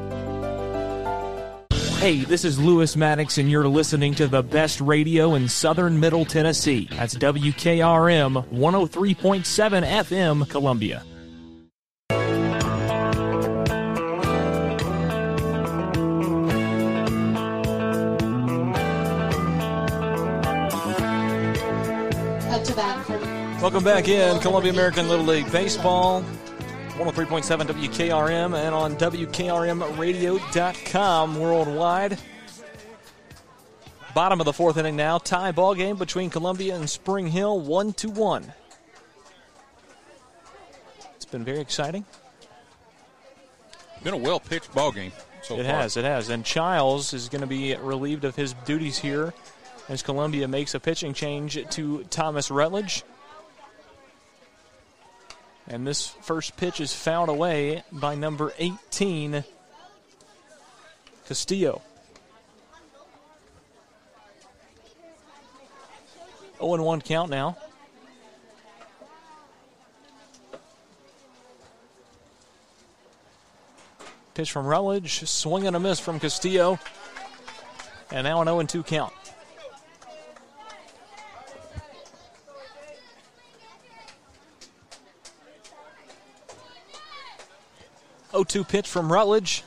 Hey, this is Lewis Maddox, and you're listening to the best radio in southern Middle Tennessee. That's WKRM 103.7 FM, Columbia. Welcome back in Columbia American Little League Baseball. 103.7 WKRM and on WKRMradio.com worldwide. Bottom of the fourth inning now. Tie ball game between Columbia and Spring Hill, 1 to 1. It's been very exciting. Been a well pitched ball game so it far. has, it has. And Childs is going to be relieved of his duties here as Columbia makes a pitching change to Thomas Rutledge. And this first pitch is fouled away by number 18, Castillo. 0 1 count now. Pitch from Rutledge, swing and a miss from Castillo. And now an 0 2 count. O two pitch from Rutledge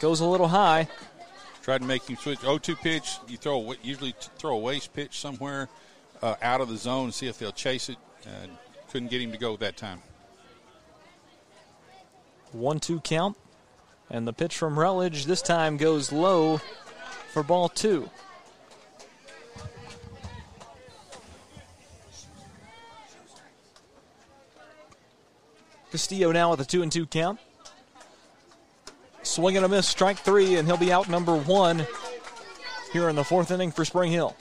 goes a little high. Tried to make him switch 0-2 pitch. You throw a, usually throw a waste pitch somewhere uh, out of the zone, see if they'll chase it. Uh, couldn't get him to go that time. One two count. And the pitch from Rutledge this time goes low for ball two. Castillo now with a two and two count. Swing and a miss, strike three, and he'll be out number one here in the fourth inning for Spring Hill.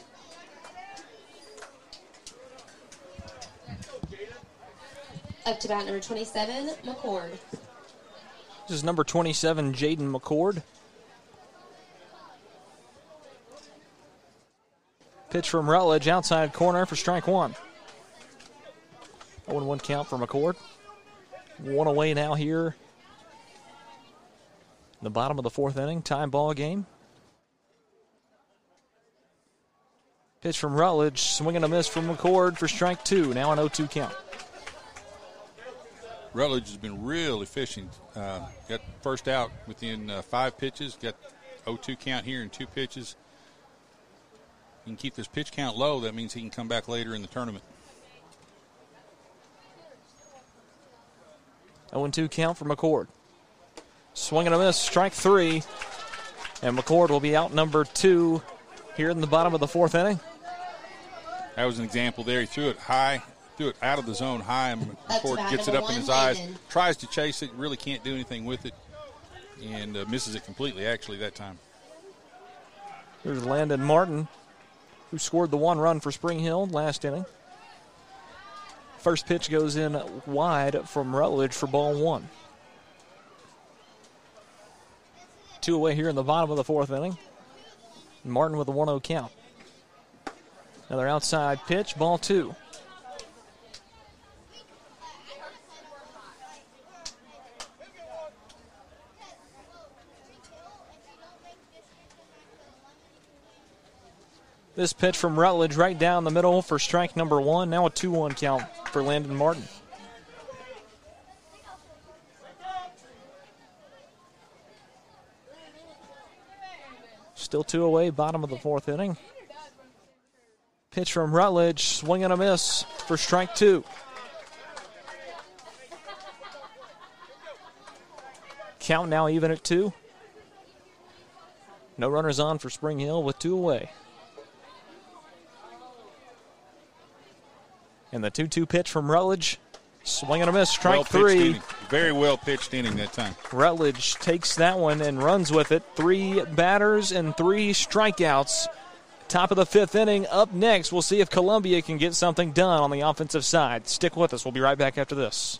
up to bat number 27, McCord. This is number 27, Jaden McCord. Pitch from Rutledge, outside corner for strike one. 0 1 count for McCord. One away now here. The bottom of the fourth inning, time ball game. Pitch from Rutledge, swinging a miss from McCord for strike two. Now an 0 2 count. Rutledge has been real efficient. Uh, got first out within uh, five pitches. Got 0-2 count here in two pitches. He can keep this pitch count low. That means he can come back later in the tournament. 0 2 count for McCord. Swing and a miss, strike three. And McCord will be out number two here in the bottom of the fourth inning. That was an example there. He threw it high, threw it out of the zone high, and McCord gets it up in his one, eyes, tries to chase it, really can't do anything with it, and uh, misses it completely, actually, that time. Here's Landon Martin, who scored the one run for Spring Hill last inning. First pitch goes in wide from Rutledge for ball one. Two away here in the bottom of the fourth inning. Martin with a 1 0 count. Another outside pitch, ball two. This pitch from Rutledge right down the middle for strike number one. Now a 2 1 count for Landon Martin. Still two away, bottom of the fourth inning. Pitch from Rutledge, swing and a miss for strike two. Count now even at two. No runners on for Spring Hill with two away. And the 2 2 pitch from Rutledge. Swing and a miss, strike well three. Inning. Very well pitched inning that time. Rutledge takes that one and runs with it. Three batters and three strikeouts. Top of the fifth inning. Up next, we'll see if Columbia can get something done on the offensive side. Stick with us. We'll be right back after this.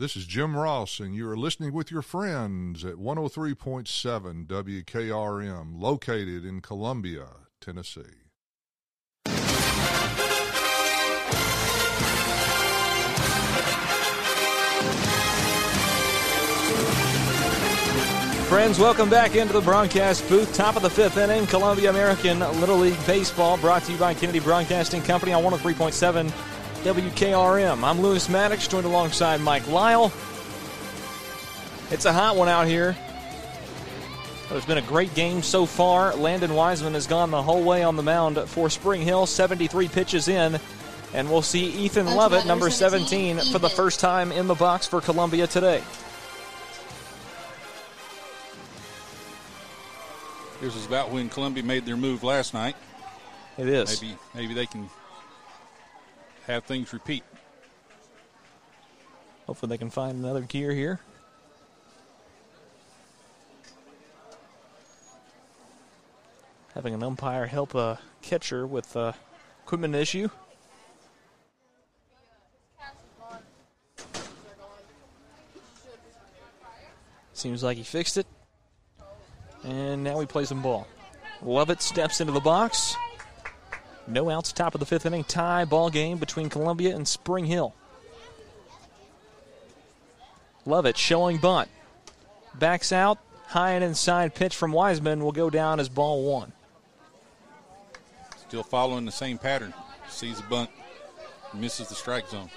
This is Jim Ross, and you're listening with your friends at 103.7 WKRM, located in Columbia, Tennessee. Friends, welcome back into the broadcast booth. Top of the fifth inning, Columbia American Little League Baseball, brought to you by Kennedy Broadcasting Company on 103.7 WKRM. I'm Lewis Maddox, joined alongside Mike Lyle. It's a hot one out here. It's been a great game so far. Landon Wiseman has gone the whole way on the mound for Spring Hill, 73 pitches in. And we'll see Ethan Lovett, number 17, for the first time in the box for Columbia today. This is about when Columbia made their move last night. It is. Maybe maybe they can have things repeat. Hopefully they can find another gear here. Having an umpire help a catcher with a equipment issue. Seems like he fixed it. And now we play some ball. Lovett steps into the box. No outs, top of the fifth inning. Tie ball game between Columbia and Spring Hill. Lovett, showing bunt. Backs out. High and inside pitch from Wiseman will go down as ball one. Still following the same pattern. Sees the bunt, misses the strike zone.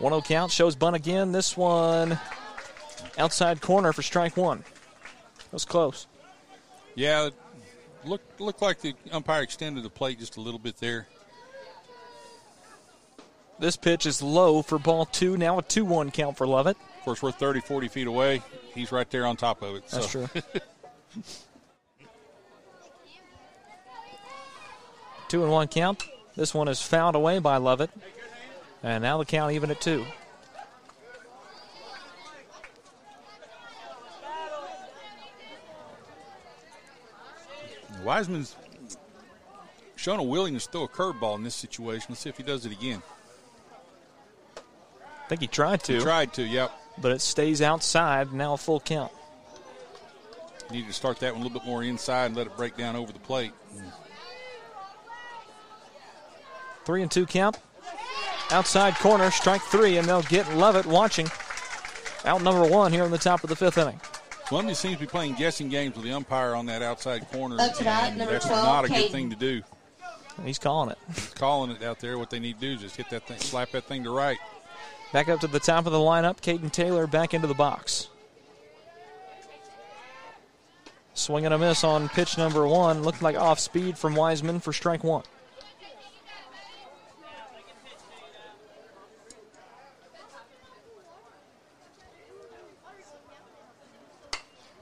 1 0 count, shows bunt again. This one outside corner for strike one. That was close. Yeah, looked looked like the umpire extended the plate just a little bit there. This pitch is low for ball two. Now a 2 1 count for Lovett. Of course, we're 30, 40 feet away. He's right there on top of it. That's so. true. (laughs) two and one count. This one is fouled away by Lovett. And now the count even at two. Wiseman's shown a willingness to throw a curveball in this situation. Let's see if he does it again. I think he tried to. He tried to, yep. But it stays outside. Now a full count. Need to start that one a little bit more inside and let it break down over the plate. Three and two count. Outside corner, strike three, and they'll get Lovett watching. Out number one here in the top of the fifth inning. Columbia seems to be playing guessing games with the umpire on that outside corner. Up to bat, number that's 12, not a good thing to do. He's calling it. Calling it out there. What they need to do is just hit that thing, slap that thing to right. Back up to the top of the lineup. Caden Taylor back into the box. Swing and a miss on pitch number one. Looked like off speed from Wiseman for strike one.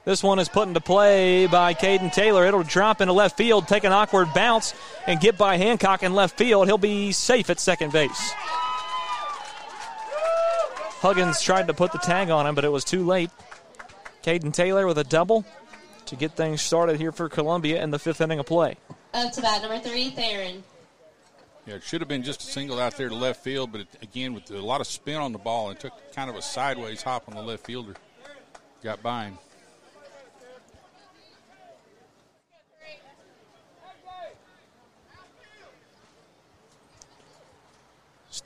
This one is put into play by Caden Taylor. It'll drop into left field, take an awkward bounce, and get by Hancock in left field. He'll be safe at second base. Huggins tried to put the tag on him, but it was too late. Caden Taylor with a double to get things started here for Columbia in the fifth inning of play. Up to bat number three, Theron. Yeah, it should have been just a single out there to left field, but it, again, with a lot of spin on the ball, it took kind of a sideways hop on the left fielder. Got by him.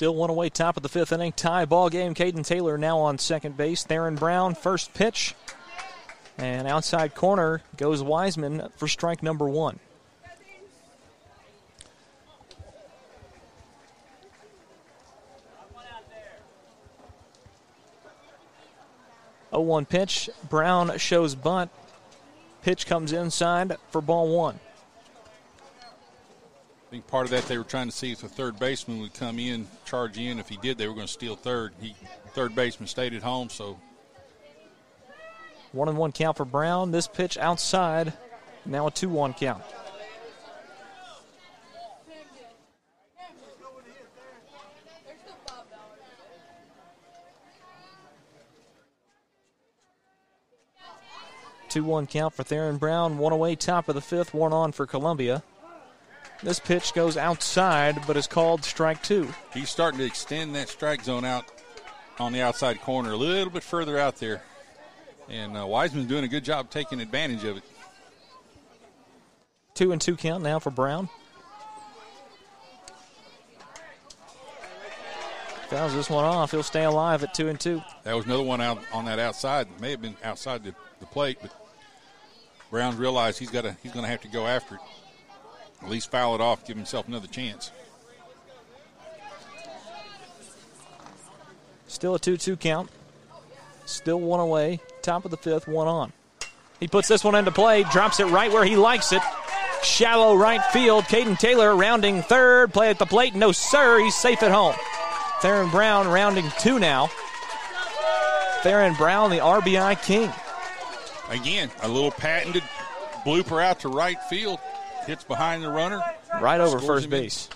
Still one away, top of the fifth inning. Tie ball game. Caden Taylor now on second base. Theron Brown, first pitch. And outside corner goes Wiseman for strike number one. Oh one pitch. Brown shows bunt. Pitch comes inside for ball one. I think part of that they were trying to see if the third baseman would come in, charge in. If he did, they were going to steal third. He third baseman stayed at home, so One and one count for Brown. This pitch outside. Now a 2 1 count. Two one count for Theron Brown. One away, top of the fifth. One on for Columbia. This pitch goes outside, but is called strike two. he's starting to extend that strike zone out on the outside corner a little bit further out there. And uh, Wiseman's doing a good job taking advantage of it. Two and two count now for Brown. Fouls this one off. He'll stay alive at two and two. That was another one out on that outside. May have been outside the, the plate, but Brown realized he's got to he's going to have to go after it. At least foul it off, give himself another chance. Still a 2 2 count. Still one away. Top of the fifth, one on. He puts this one into play, drops it right where he likes it. Shallow right field. Caden Taylor rounding third. Play at the plate. No, sir. He's safe at home. Theron Brown rounding two now. Theron Brown, the RBI king. Again, a little patented blooper out to right field. Hits behind the runner. Right over first in. base.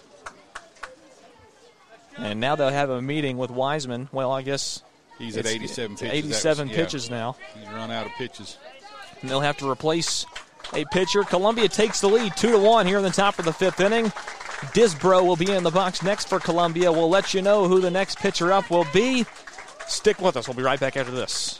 And now they'll have a meeting with Wiseman. Well, I guess He's at it's- 87 pitches. 87 was- yeah. pitches now. He's run out of pitches. and they'll have to replace a pitcher. Columbia takes the lead, two to one here in the top of the fifth inning. Disbro will be in the box next for Columbia. We'll let you know who the next pitcher up will be. Stick with us. We'll be right back after this.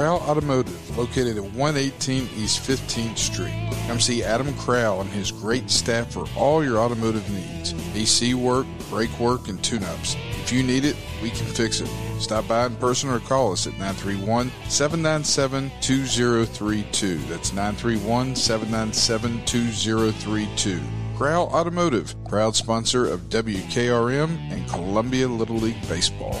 Crowell Automotive, located at 118 East 15th Street. Come see Adam Crowell and his great staff for all your automotive needs AC work, brake work, and tune ups. If you need it, we can fix it. Stop by in person or call us at 931 797 2032. That's 931 797 2032. Crowell Automotive, proud sponsor of WKRM and Columbia Little League Baseball.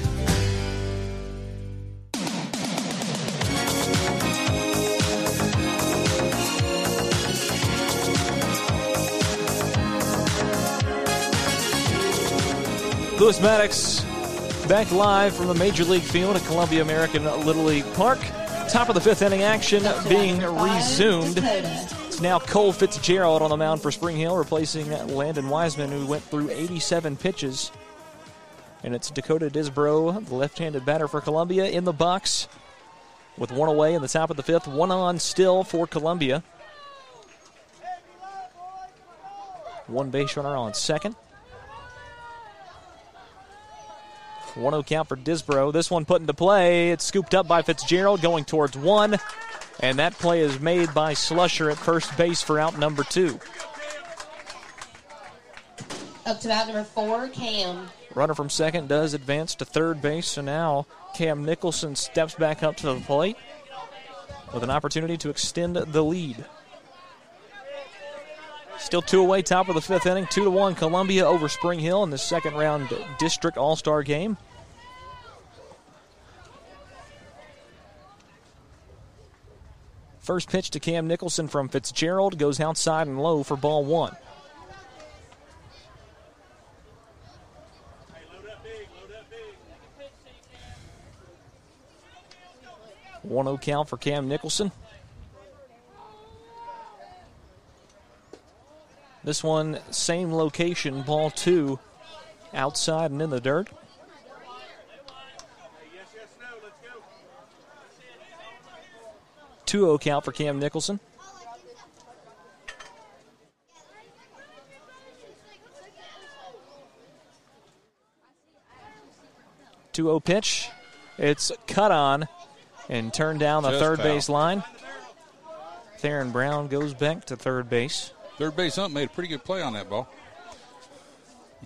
Lewis Maddox back live from the Major League field at Columbia American Little League Park. Top of the fifth inning action being resumed. It's now Cole Fitzgerald on the mound for Spring Hill, replacing Landon Wiseman, who went through 87 pitches. And it's Dakota Disbro, the left handed batter for Columbia, in the box with one away in the top of the fifth. One on still for Columbia. One base runner on second. 1 0 count for Disbro. This one put into play. It's scooped up by Fitzgerald going towards one. And that play is made by Slusher at first base for out number two. Up to out number four, Cam. Runner from second does advance to third base. So now Cam Nicholson steps back up to the plate with an opportunity to extend the lead. Still two away, top of the fifth inning. Two to one, Columbia over Spring Hill in the second round district all star game. First pitch to Cam Nicholson from Fitzgerald goes outside and low for ball one. One 0 count for Cam Nicholson. This one, same location, ball two, outside and in the dirt. Two 0 count for Cam Nicholson. Two 0 pitch. It's cut on and turned down the Just third foul. base line. Theron Brown goes back to third base. Third base ump made a pretty good play on that ball. I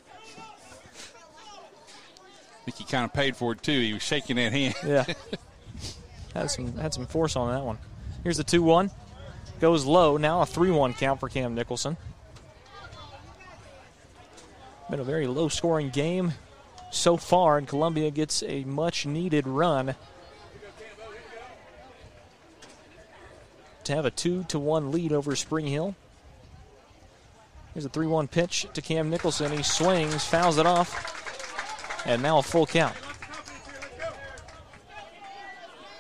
think he kind of paid for it too. He was shaking that hand. Yeah. had some had some force on that one. Here's the 2 1. Goes low. Now a 3 1 count for Cam Nicholson. Been a very low scoring game so far, and Columbia gets a much needed run to have a 2 to 1 lead over Spring Hill. Here's a 3 1 pitch to Cam Nicholson. He swings, fouls it off, and now a full count.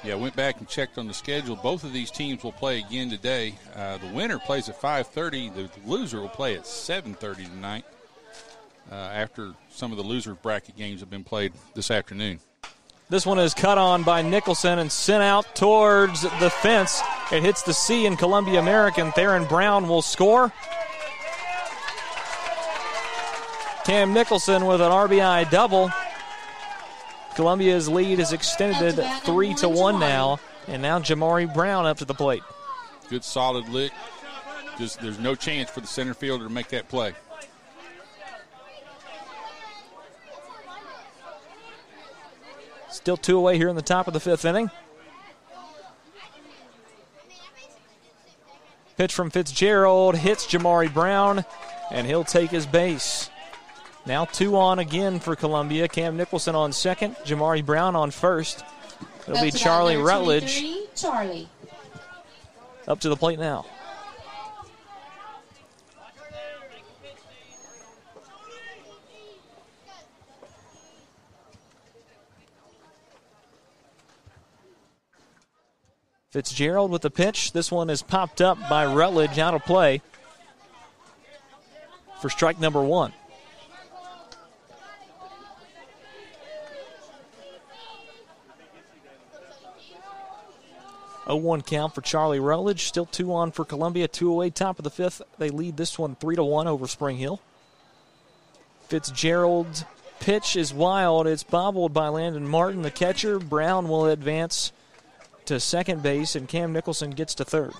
Yeah, went back and checked on the schedule. Both of these teams will play again today. Uh, the winner plays at 5:30. The loser will play at 7:30 tonight. Uh, after some of the loser bracket games have been played this afternoon. This one is cut on by Nicholson and sent out towards the fence. It hits the C in Columbia American. Theron Brown will score. Cam Nicholson with an RBI double. Columbia's lead is extended three to one now, and now Jamari Brown up to the plate. Good solid lick. Just there's no chance for the center fielder to make that play. Still two away here in the top of the fifth inning. Pitch from Fitzgerald hits Jamari Brown, and he'll take his base. Now two on again for Columbia. Cam Nicholson on second, Jamari Brown on first. It'll be Charlie Rutledge Charlie. up to the plate now. Fitzgerald with the pitch. This one is popped up by Rutledge out of play for strike number one. A 1 count for Charlie Rutledge. Still two on for Columbia. Two away, top of the fifth. They lead this one three to one over Spring Hill. Fitzgerald's pitch is wild. It's bobbled by Landon Martin, the catcher. Brown will advance to second base, and Cam Nicholson gets to third.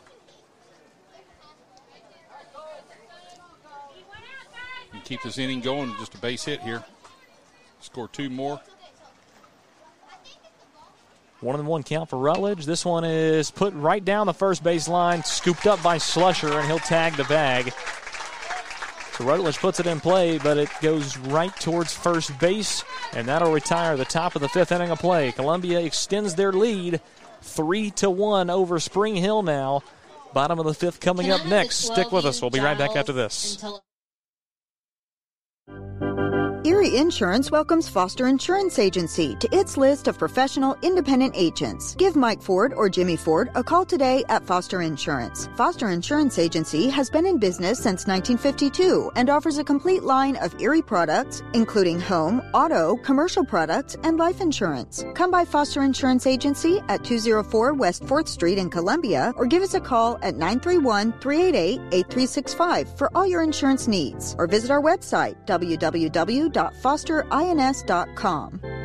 And keep this inning going. Just a base hit here. Score two more. One and one count for Rutledge. This one is put right down the first base line, scooped up by Slusher, and he'll tag the bag. So Rutledge puts it in play, but it goes right towards first base, and that'll retire the top of the fifth inning of play. Columbia extends their lead three to one over Spring Hill now. Bottom of the fifth coming up next. Stick with us. We'll be right back after this. Erie Insurance welcomes Foster Insurance Agency to its list of professional independent agents. Give Mike Ford or Jimmy Ford a call today at Foster Insurance. Foster Insurance Agency has been in business since 1952 and offers a complete line of Erie products, including home, auto, commercial products, and life insurance. Come by Foster Insurance Agency at 204 West 4th Street in Columbia or give us a call at 931 388 8365 for all your insurance needs or visit our website www www.fosterins.com.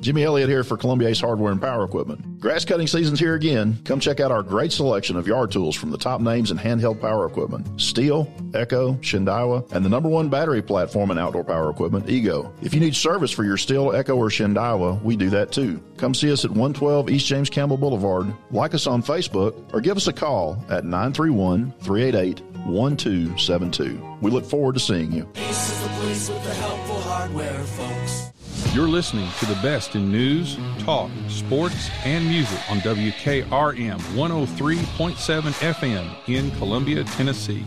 Jimmy Elliott here for Columbia Ace Hardware and Power Equipment. Grass cutting season's here again. Come check out our great selection of yard tools from the top names in handheld power equipment. Stihl, Echo, Shindaiwa, and the number one battery platform in outdoor power equipment, Ego. If you need service for your Stihl, Echo, or Shindaiwa, we do that too. Come see us at 112 East James Campbell Boulevard, like us on Facebook, or give us a call at 931 388 1272. We look forward to seeing you. You're listening to the best in news, talk, sports, and music on WKRM 103.7 FM in Columbia, Tennessee.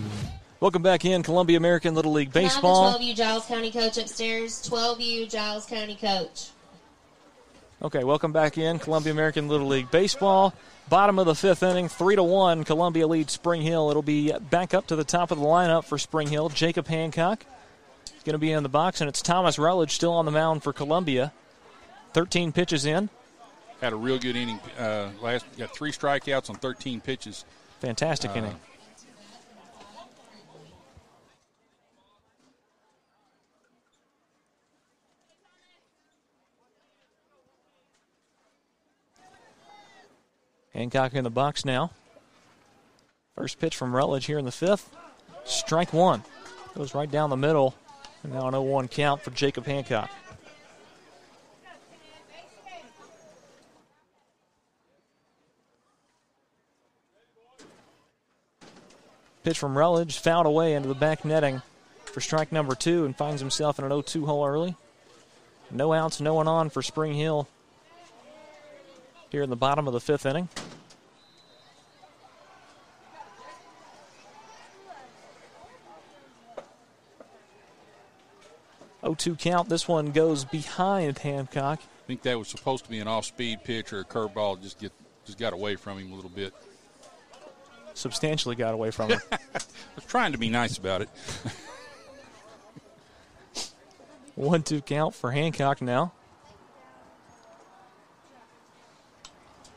Welcome back in Columbia American Little League Baseball. 12U Giles County coach upstairs. 12U Giles County coach. Okay, welcome back in Columbia American Little League Baseball. Bottom of the fifth inning, three to one. Columbia leads Spring Hill. It'll be back up to the top of the lineup for Spring Hill. Jacob Hancock going to be in the box, and it's Thomas Rutledge still on the mound for Columbia. 13 pitches in. Had a real good inning. Uh, last got three strikeouts on 13 pitches. Fantastic Uh, inning. Hancock in the box now. First pitch from Rutledge here in the fifth. Strike one. Goes right down the middle. And now an 0 1 count for Jacob Hancock. Pitch from Rutledge, fouled away into the back netting for strike number two and finds himself in an 0 2 hole early. No outs, no one on for Spring Hill here in the bottom of the fifth inning. Oh two count. This one goes behind Hancock. I think that was supposed to be an off-speed pitch or a curveball. Just get just got away from him a little bit. Substantially got away from him. (laughs) I was trying to be nice about it. (laughs) One two count for Hancock now.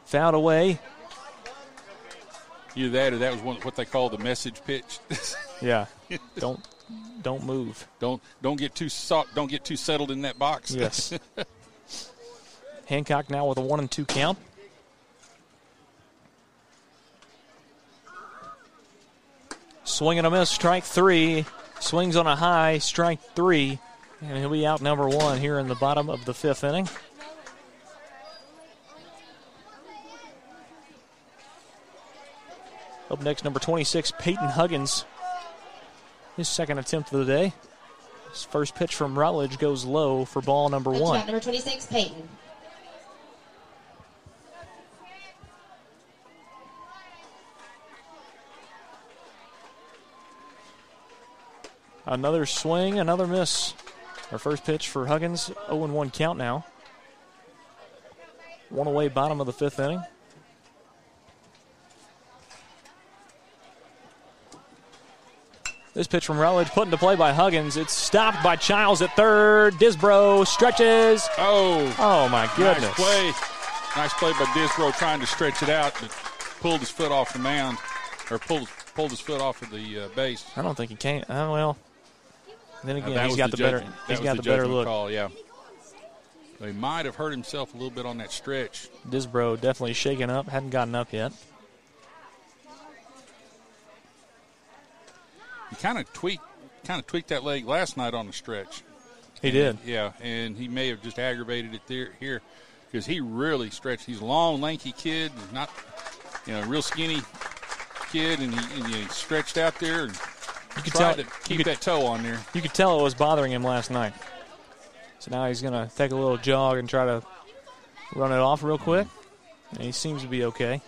Fouled away. Either that or that was one, what they call the message pitch. (laughs) Yeah. don't don't move. Don't don't get too so, don't get too settled in that box. Yes. (laughs) Hancock now with a one and two count. Swing and a miss, strike three. Swings on a high, strike three. And he'll be out number one here in the bottom of the fifth inning. Up next, number 26, Peyton Huggins. His second attempt of the day. His first pitch from Rutledge goes low for ball number to one. number 26, Peyton. Another swing, another miss. Our first pitch for Huggins, 0 1 count now. One away, bottom of the fifth inning. This pitch from Rutledge put into play by Huggins. It's stopped by Childs at third. Disbro stretches. Oh. Oh, my goodness. Nice play. Nice play by Disbro trying to stretch it out, but pulled his foot off the mound, or pulled pulled his foot off of the uh, base. I don't think he can. Oh, well. Then again, Uh, he's got the, better. judgment- He's got was the better look. Call, yeah. So he might have hurt himself a little bit on that stretch. Disbro definitely shaken up. Hadn't gotten up yet. He kind of tweaked, kind of tweaked that leg last night on the stretch. He did. Yeah, and he may have just aggravated it there here because he really stretched. He's a long, lanky kid, not you know, real skinny kid, and he, and he stretched out there and You could tried tell- to keep could- that toe on there. You could tell it was bothering him last night. So now he's going to take a little jog and try to run it off real quick. And he seems to be okay.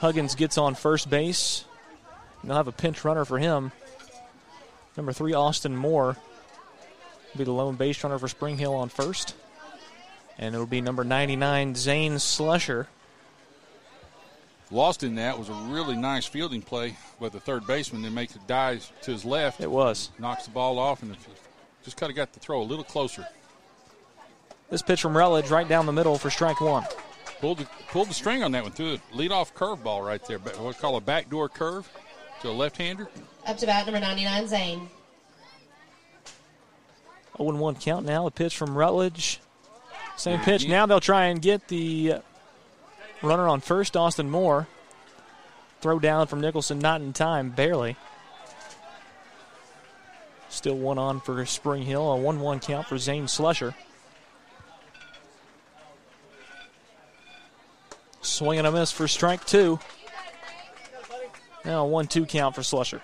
Huggins gets on first base. They'll have a pinch runner for him. Number three, Austin Moore, will be the lone base runner for Spring Hill on first. And it'll be number 99, Zane Slusher. Lost in that was a really nice fielding play by the third baseman. Then makes it dive to his left. It was. Knocks the ball off and just kind of got the throw a little closer. This pitch from Rutledge right down the middle for strike one. Pulled the, pulled the string on that one, threw a leadoff curveball right there. What we call a backdoor curve to a left-hander. Up to bat number 99, Zane. 0 1 count now. A pitch from Rutledge. Same pitch. Yeah. Now they'll try and get the uh, runner on first, Austin Moore. Throw down from Nicholson, not in time, barely. Still one on for Spring Hill. A 1 1 count for Zane Slusher. Swing and a miss for strike two. Now a 1 2 count for Slusher.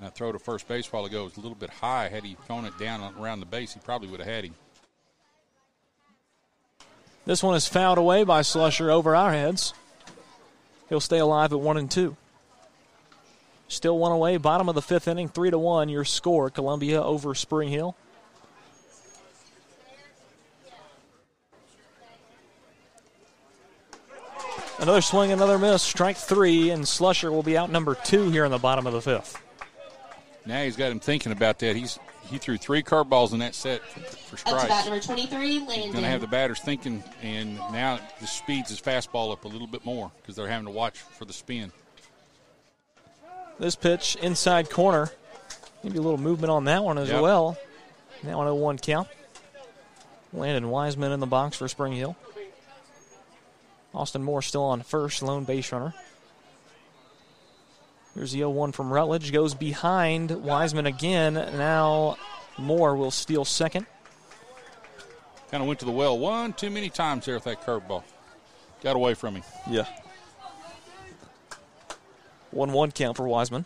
That throw to first base while ago was a little bit high. Had he thrown it down around the base, he probably would have had him. This one is fouled away by Slusher over our heads. He'll stay alive at one and two. Still one away, bottom of the fifth inning, three to one. Your score: Columbia over Spring Hill. Another swing, another miss. Strike three, and Slusher will be out number two here in the bottom of the fifth. Now he's got him thinking about that. He's he threw three curveballs in that set for, for Up to bat strikes. number 23, He's Landon. going to have the batters thinking, and now the speeds his fastball up a little bit more because they're having to watch for the spin. This pitch inside corner. Maybe a little movement on that one as Yep. well. Now on a oh one count. Landon Wiseman in the box for Spring Hill. Austin Moore still on first, lone base runner. Here's the 0 1 from Rutledge. Goes behind Wiseman again. Now Moore will steal second. Kind of went to the well one too many times there with that curveball. Got away from him. Yeah. 1 1 count for Wiseman.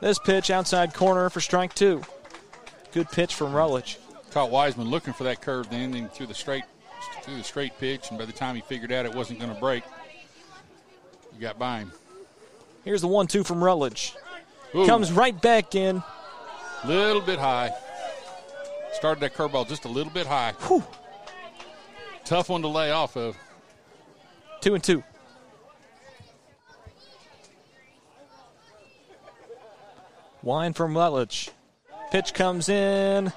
This pitch outside corner for strike two. Good pitch from Rutledge. Caught Wiseman looking for that curve then, then threw the straight threw the straight pitch, and by the time he figured out it wasn't going to break, he got by him. Here's the one two from Rutledge. Ooh. Comes right back in. Little bit high. Started that curveball just a little bit high. Whew. Tough one to lay off of. Two and two. Wine from Rutledge. Pitch comes in.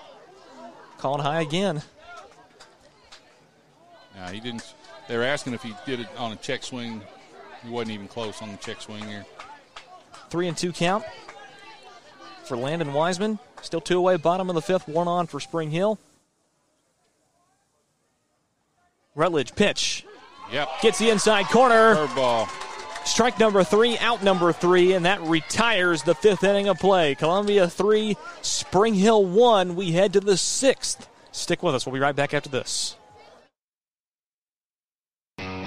Called high again. No, he didn't. They were asking if he did it on a check swing. He wasn't even close on the check swing here. Three and two count for Landon Wiseman. Still two away, bottom of the fifth, one on for Spring Hill. Rutledge pitch. Yep. Gets the inside corner. Curveball. Strike number three, out number three, and that retires the fifth inning of play. Columbia three, Spring Hill one. We head to the sixth. Stick with us. We'll be right back after this.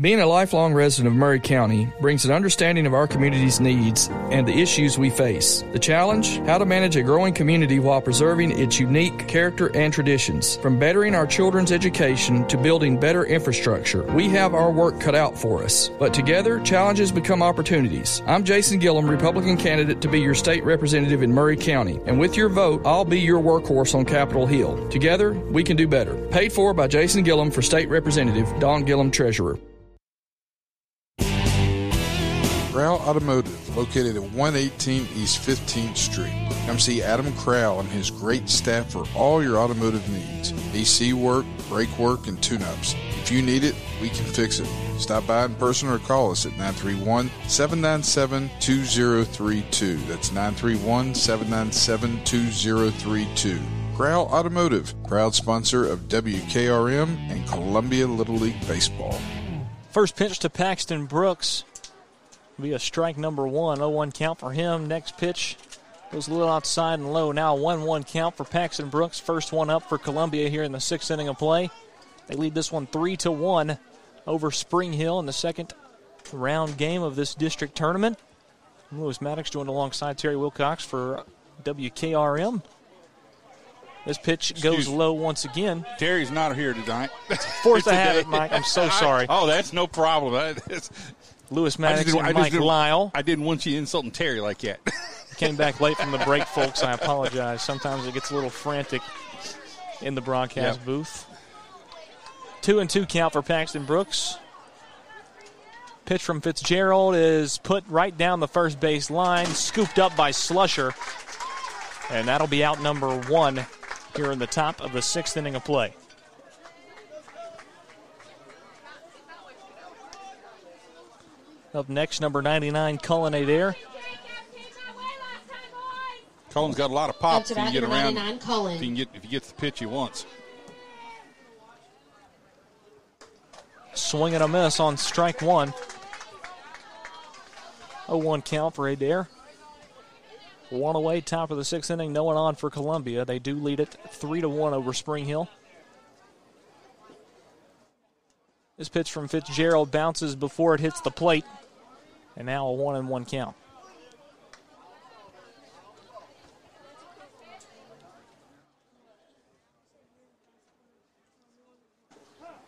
Being a lifelong resident of Maury County brings an understanding of our community's needs and the issues we face. The challenge? How to manage a growing community while preserving its unique character and traditions. From bettering our children's education to building better infrastructure, we have our work cut out for us. But together, challenges become opportunities. I'm Jason Gillum, Republican candidate to be your state representative in Maury County, and with your vote, I'll be your workhorse on Capitol Hill. Together, we can do better. Paid for by Jason Gillum for state representative, Don Gillum, treasurer. Crowell Automotive, located at 118 East 15th Street. Come see Adam Crowell and his great staff for all your automotive needs. AC work, brake work, and tune-ups. If you need it, we can fix it. Stop by in person or call us at 931-797-2032. That's 931-797-2032. Crowell Automotive, proud sponsor of WKRM and Columbia Little League Baseball. First pitch to Paxton Brooks be a strike number one. 0 1 count for him. Next pitch goes a little outside and low. Now 1 1 count for Paxton Brooks. First one up for Columbia here in the sixth inning of play. They lead this one 3 to 1 over Spring Hill in the second round game of this district tournament. Lewis Maddox joined alongside Terry Wilcox for WKRM. This pitch Excuse goes low once again. Terry's not here tonight. Force to have it, Mike. I'm so sorry. oh, that's no problem. (laughs) Lewis Maddox and Mike Lyle. I didn't want you insulting Terry like that. (laughs) Came back late from the break, folks. I apologize. Sometimes it gets a little frantic in the broadcast yep. booth. Two and two count for Paxton Brooks. Pitch from Fitzgerald is put right down the first base line, scooped up by Slusher. And that'll be out number one here in the top of the sixth inning of play. Up next, number 99, Cullen Adair. Cullen's got a lot of pop if you can get around. If you can get if he gets the pitch he wants. Swing and a miss on strike one. 0-1 count for Adair. One away, top of the sixth inning. No one on for Columbia. They do lead it three to one over Spring Hill. This pitch from Fitzgerald bounces before it hits the plate. And now a one and one count.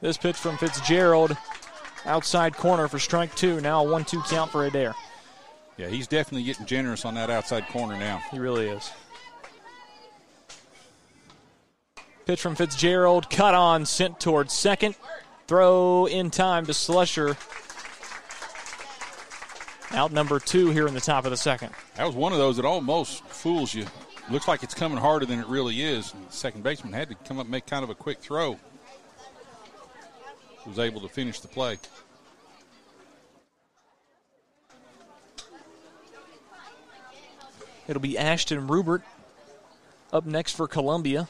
This pitch from Fitzgerald, outside corner for strike two. Now a one two count for Adair. Yeah, he's definitely getting generous on that outside corner now. He really is. Pitch from Fitzgerald, cut on, sent towards second. Throw in time to Slusher. Out number two here in the top of the second. That was one of those that almost fools you. Looks like it's coming harder than it really is. Second baseman had to come up and make kind of a quick throw. Was able to finish the play. It'll be Ashton Rubert up next for Columbia.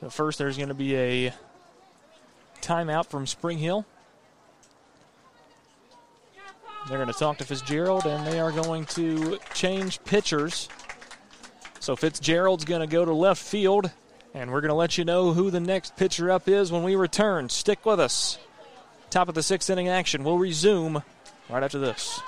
But first, there's going to be a timeout from Spring Hill. They're going to talk to Fitzgerald, and they are going to change pitchers. So Fitzgerald's going to go to left field, and we're going to let you know who the next pitcher up is when we return. Stick with us. Top of the sixth inning action. We'll resume right after this.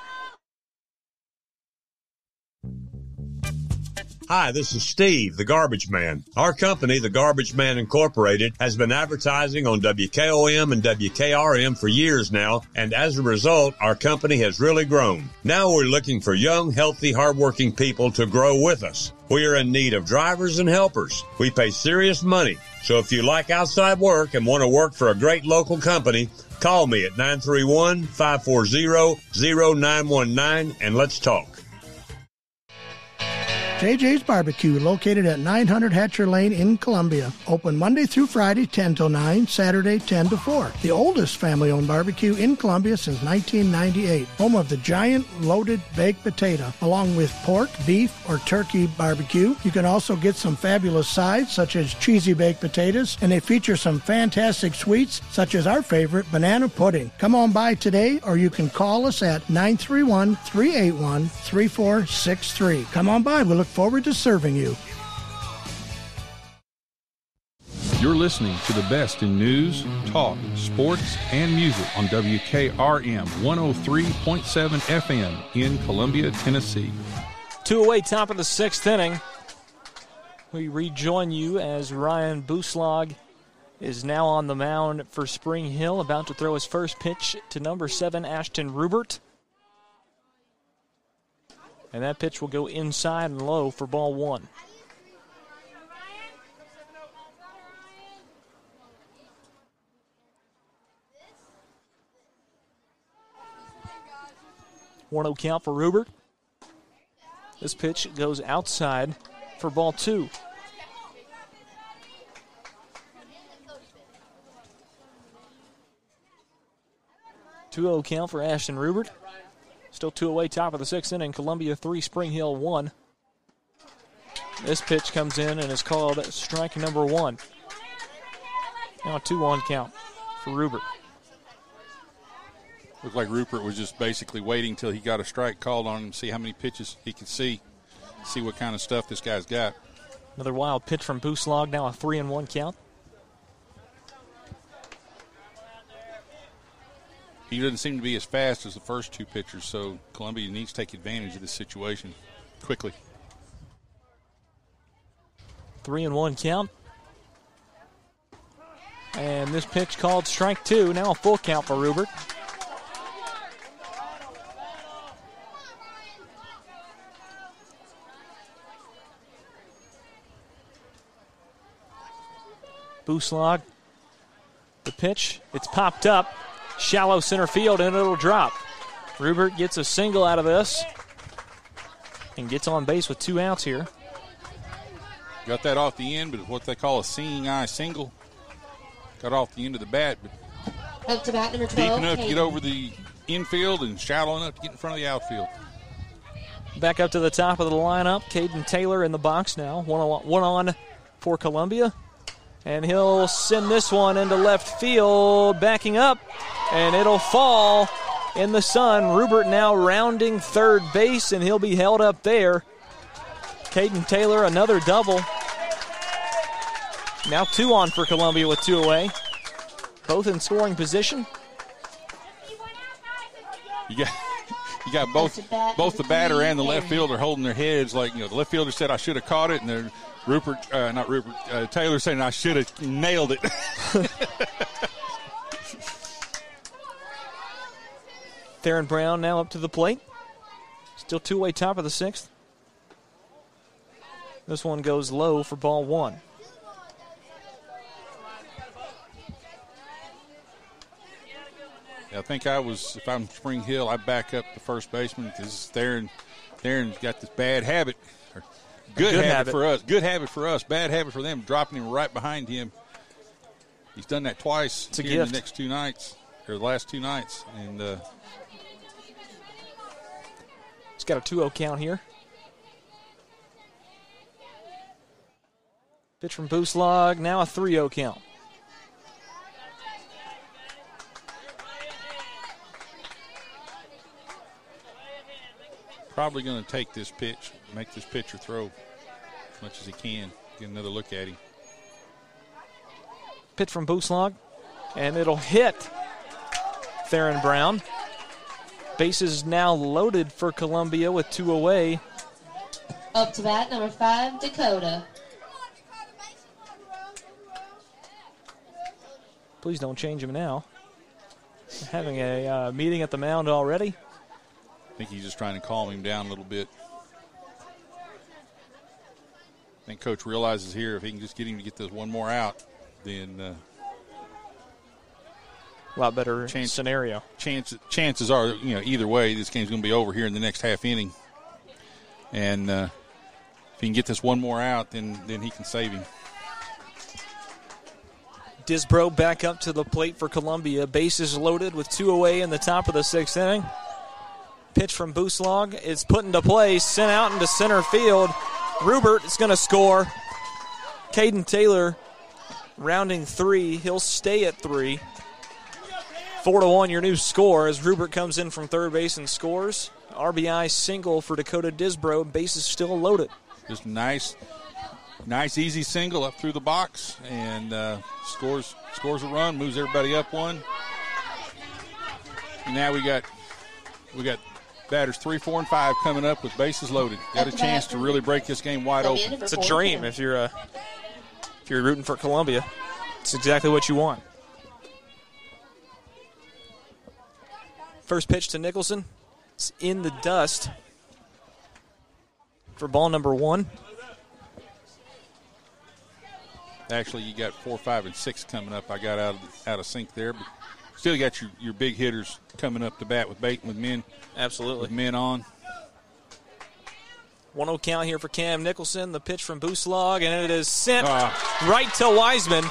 Hi, this is Steve, the Garbage Man. Our company, the Garbage Man Incorporated, has been advertising on WKOM and WKRM for years now, and as a result, our company has really grown. Now we're looking for young, healthy, hardworking people to grow with us. We are in need of drivers and helpers. We pay serious money. So if you like outside work and want to work for a great local company, call me at 931 540 0919 and let's talk. JJ's Barbecue, located at 900 Hatcher Lane in Columbia. Open Monday through Friday, 10 till 9, Saturday, 10 to 4. The oldest family owned barbecue in Columbia since 1998. Home of the giant loaded baked potato, along with pork, beef, or turkey barbecue. You can also get some fabulous sides, such as cheesy baked potatoes, and they feature some fantastic sweets, such as our favorite, banana pudding. Come on by today, or you can call us at 931 381 3463. Come on by. We look forward to serving you. You're listening to the best in news, talk, sports, and music on WKRM 103.7 FM in Columbia, Tennessee. Two away, top of the sixth inning. We rejoin you as Ryan Buslag is now on the mound for Spring Hill, about to throw his first pitch to number seven, Ashton Rubert. And that pitch will go inside and low for ball one. One zero count for Rubert. This pitch goes outside for ball two. Two zero count for Ashton Rubert. Still two away, top of the sixth inning. Columbia three, Spring Hill one. This pitch comes in and is called strike number one. Now a 2 1 count for Rubert. Looked like Rubert was just basically waiting till he got a strike called on him, see how many pitches he could see, see what kind of stuff this guy's got. Another wild pitch from Booslog, now a 3 and 1 count. He doesn't seem to be as fast as the first two pitchers, so Columbia needs to take advantage of this situation quickly. Three and one count. And this pitch called strike two. Now a full count for Rubert. Booslog. The pitch. It's popped up. Shallow center field, and it'll drop. Rubert gets a single out of this and gets on base with two outs here. Got that off the end, but what they call a seeing eye single. Got off the end of the bat, but Up to bat number 12. deep enough to get over the infield and shallow enough to get in front of the outfield. Back up to the top of the lineup. Caden Taylor in the box now. One on, one on for Columbia. And he'll send this one into left field, backing up, and it'll fall in the sun. Rubert now rounding third base, and he'll be held up there. Caden Taylor, another double. Now two on for Columbia with two away. Both in scoring position. You got you got both both the batter and the left fielder holding their heads like you know the left fielder said I should have caught it, and the Rubert uh, not Rubert uh, Taylor saying I should have nailed it. (laughs) Theron Brown now up to the plate. Still two way top of the sixth. This one goes low for ball one. I think I was, if I'm Spring Hill, I back up the first baseman because Theron, Theron's got this bad habit. Good, Good habit, habit. for us. Good habit for us. Bad habit for them. Dropping him right behind him. He's done that twice It's here in the next two nights or the last two nights, and uh, He's got a 2 0 count here. Pitch from Booslog, now a 3 0 count. Probably going to take this pitch, make this pitcher throw as much as he can. Get another look at him. Pitch from Booslog, and it'll hit Theron Brown. Bases now loaded for Columbia with two away. Up to bat, number five, Dakota. Please don't change him now. Having a uh, meeting at the mound already. I think he's just trying to calm him down a little bit. I think coach realizes here if he can just get him to get this one more out, then uh, a lot better chance, scenario. Chances chances are, you know, either way, this game's going to be over here in the next half inning. And uh, if he can get this one more out, then then he can save him. Disbro back up to the plate for Columbia. Bases loaded with two away in the top of the sixth inning. Pitch from Booslog is put into play, sent out into center field. Rubert is going to score. Caden Taylor rounding three. He'll stay at three. Four to one, your new score as Rubert comes in from third base and scores. RBI single for Dakota Disbro. Bases is still loaded. Just nice, nice easy single up through the box and uh, scores scores a run, moves everybody up one. And now we got we got batters three, four, and five coming up with bases loaded. Got a chance to really break this game wide open. It's a dream if you're a if you're rooting for Columbia. It's exactly what you want. First pitch to Nicholson. It's in the dust for ball number one. Actually, you got four, five, and six coming up. I got out of out of sync there, but still got your, your big hitters coming up to bat with bait with men. Absolutely, with men on. 1 0 count here for Cam Nicholson. The pitch from Booslog, and it is sent uh. right to Wiseman.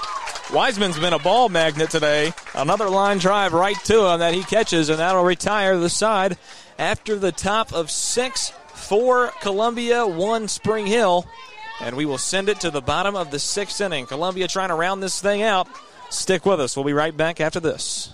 Wiseman's been a ball magnet today. Another line drive right to him that he catches, and that'll retire the side after the top of six for Columbia, one Spring Hill. And we will send it to the bottom of the sixth inning. Columbia trying to round this thing out. Stick with us. We'll be right back after this.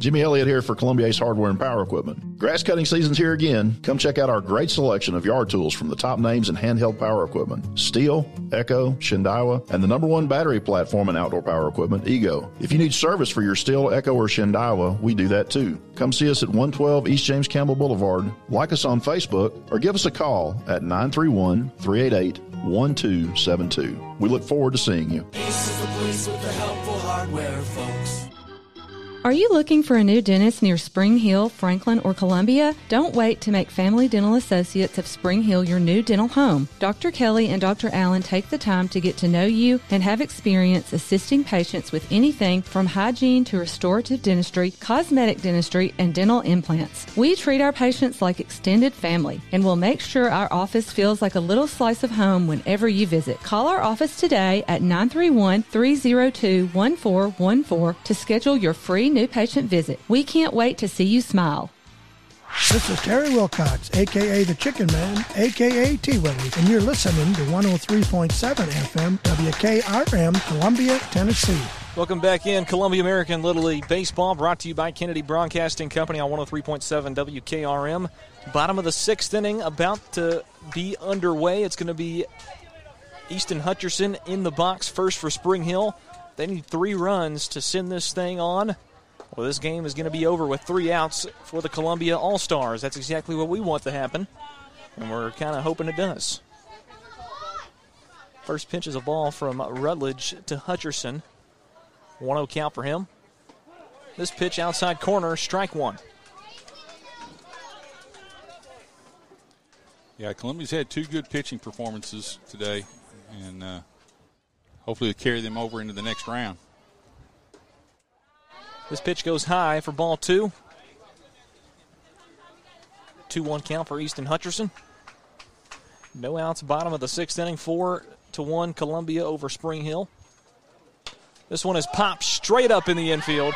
Jimmy Elliott here for Columbia Ace Hardware and Power Equipment. Grass cutting season's here again. Come check out our great selection of yard tools from the top names in handheld power equipment. Stihl, Echo, Shindaiwa, and the number one battery platform in outdoor power equipment, Ego. If you need service for your Stihl, Echo, or Shindaiwa, we do that too. Come see us at 112 East James Campbell Boulevard, like us on Facebook, or give us a call at 931 388 1272. We look forward to seeing you. Ace is the place with the helpful hardware. Are you looking for a new dentist near Spring Hill, Franklin, or Columbia? Don't wait to make Family Dental Associates of Spring Hill your new dental home. Dr. Kelly and Dr. Allen take the time to get to know you and have experience assisting patients with anything from hygiene to restorative dentistry, cosmetic dentistry, and dental implants. We treat our patients like extended family and will make sure our office feels like a little slice of home whenever you visit. Call our office today at 931 302 1414 to schedule your free new patient visit. We can't wait to see you smile. This is Terry Wilcox, aka the Chicken Man, aka T Willie, and you're listening to 103.7 FM WKRM, Columbia, Tennessee. Welcome back in Columbia American Little League Baseball, brought to you by Kennedy Broadcasting Company on 103.7 WKRM. Bottom of the sixth inning, about to be underway. It's going to be Easton Hutcherson in the box first for Spring Hill. They need three runs to send this thing on. Well, this game is going to be over with three outs for the Columbia All Stars. That's exactly what we want to happen, and we're kind of hoping it does. First pitch is a ball from Rutledge to Hutcherson. 1 0 count for him. This pitch outside corner, strike one. Yeah, Columbia's had two good pitching performances today, and uh, hopefully, carry them over into the next round. This pitch goes high for ball two. 2 1 count for Easton Hutcherson. No outs, bottom of the sixth inning, 4 to 1 Columbia over Spring Hill. This one is popped straight up in the infield.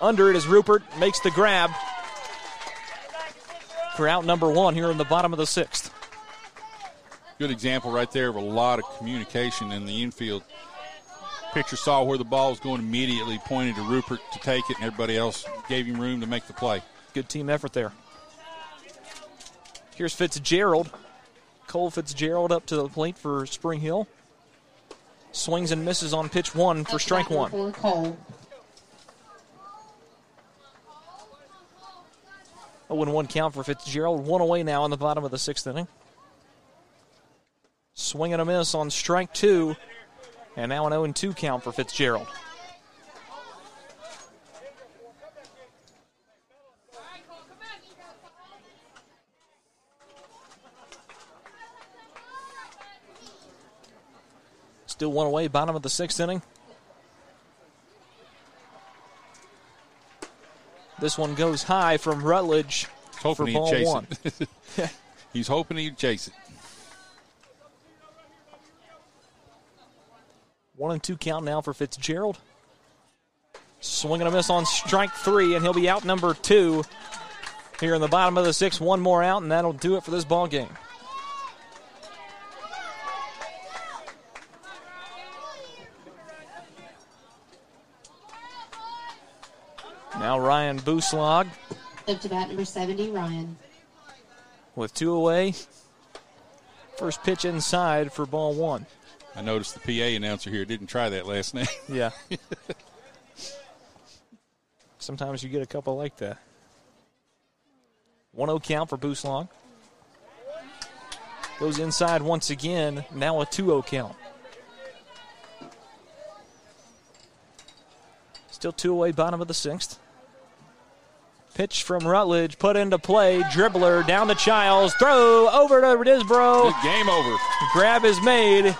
Under it is Rubert, makes the grab. for out number one here in the bottom of the sixth. Good example right there of a lot of communication in the infield. Pitcher saw where the ball was going immediately, pointed to Rubert to take it, and everybody else gave him room to make the play. Good team effort there. Here's Fitzgerald. Cole Fitzgerald up to the plate for Spring Hill. Swings and misses on pitch one for strike one. Cole. 0 1 count for Fitzgerald. One away now in the bottom of the sixth inning. Swing and a miss on strike two. And now an 0 2 count for Fitzgerald. Still one away, bottom of the sixth inning. This one goes high from Rutledge for Hoping he'd ball chase one. it. (laughs) He's hoping he'd chase it. One and two count now for Fitzgerald. Swing and a miss on strike three, and he'll be out number two here in the bottom of the sixth. One more out, and that'll do it for this ball game. Now Ryan Booslag Up to bat number 70, Ryan. with two away. First pitch inside for ball one. I noticed the PA announcer here didn't try that last night. (laughs) Yeah. Sometimes you get a couple like that. 1 0 count for Boost Long. Goes inside once again. Now a 2 0 count. Still two away, bottom of the sixth. Pitch from Rutledge, put into play. Dribbler down to Childs. Throw over to Disbro. Game over. Grab is made.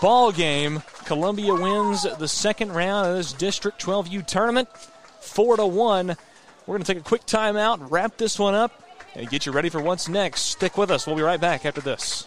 Ball game. Columbia wins the second round of this District 12U tournament, four to one. We're going to take a quick timeout, wrap this one up, and get you ready for what's next. Stick with us. We'll be right back after this.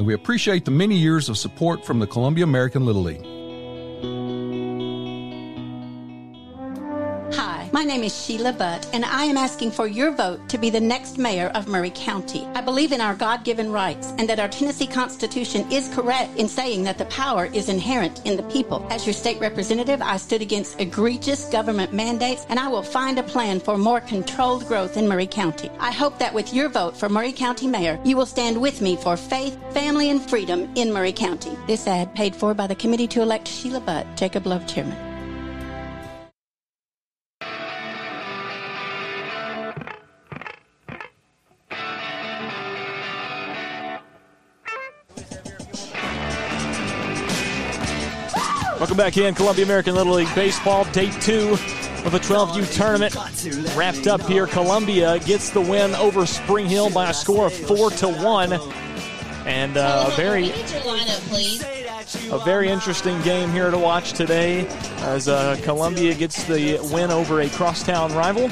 And we appreciate the many years of support from the Columbia American Little League. My name is Sheila Butt, and I am asking for your vote to be the next mayor of Maury County. I believe in our God given rights and that our Tennessee Constitution is correct in saying that the power is inherent in the people. As your state representative, I stood against egregious government mandates, and I will find a plan for more controlled growth in Maury County. I hope that with your vote for Maury County Mayor, you will stand with me for faith, family, and freedom in Maury County. This ad paid for by the Committee to Elect Sheila Butt, Jacob Love Chairman. Welcome back in Columbia American Little League Baseball, day two of the 12U tournament. Wrapped up here. Columbia gets the win over Spring Hill by a score of four to one. And uh, a very a very interesting game here to watch today as uh, Columbia gets the win over a crosstown rival.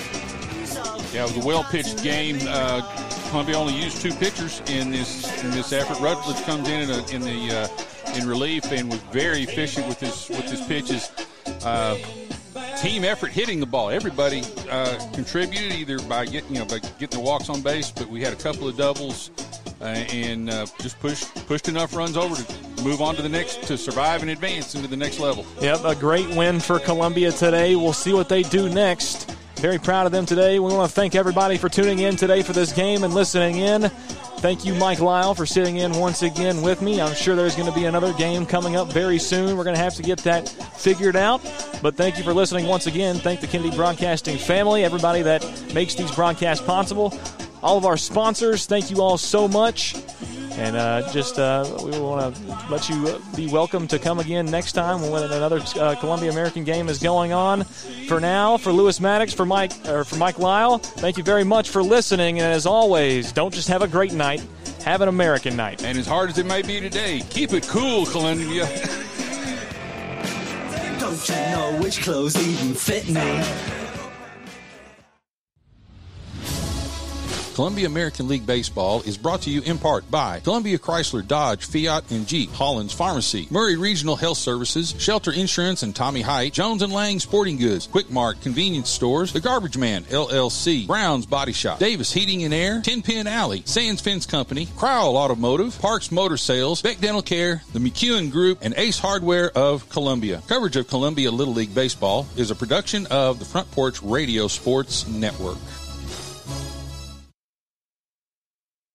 Yeah, it was a well pitched game. Uh, Columbia only used two pitchers in this in this effort. Rutledge comes in in, a, in the uh, in relief and was very efficient with his with his pitches. Uh, team effort hitting the ball. Everybody uh, contributed either by getting you know by getting the walks on base, but we had a couple of doubles uh, and uh, just pushed pushed enough runs over to move on to the next to survive and advance into the next level. Yep, a great win for Columbia today. We'll see what they do next. Very proud of them today. We want to thank everybody for tuning in today for this game and listening in. Thank you, Mike Lyle, for sitting in once again with me. I'm sure there's going to be another game coming up very soon. We're going to have to get that figured out. But thank you for listening once again. Thank the Kennedy Broadcasting family, everybody that makes these broadcasts possible. All of our sponsors, thank you all so much. And uh, just uh, we want to let you be welcome to come again next time when another uh, Columbia American game is going on. For now, for Lewis Maddox, for Mike or for Mike Lyle, thank you very much for listening. And as always, don't just have a great night, have an American night. And as hard as it may be today, keep it cool, Columbia. Don't you know which clothes even fit me? Columbia American League Baseball is brought to you in part by Columbia Chrysler Dodge Fiat and Jeep, Holland's Pharmacy, Maury Regional Health Services, Shelter Insurance and Tommy Hyde, Jones and Lang Sporting Goods, Quick Mart Convenience Stores, The Garbage Man LLC, Brown's Body Shop, Davis Heating and Air, Ten Pin Alley, Sands Fence Company, Crowell Automotive, Parks Motor Sales, Beck Dental Care, the McEwen Group, and Ace Hardware of Columbia. Coverage of Columbia Little League Baseball is a production of the Front Porch Radio Sports Network.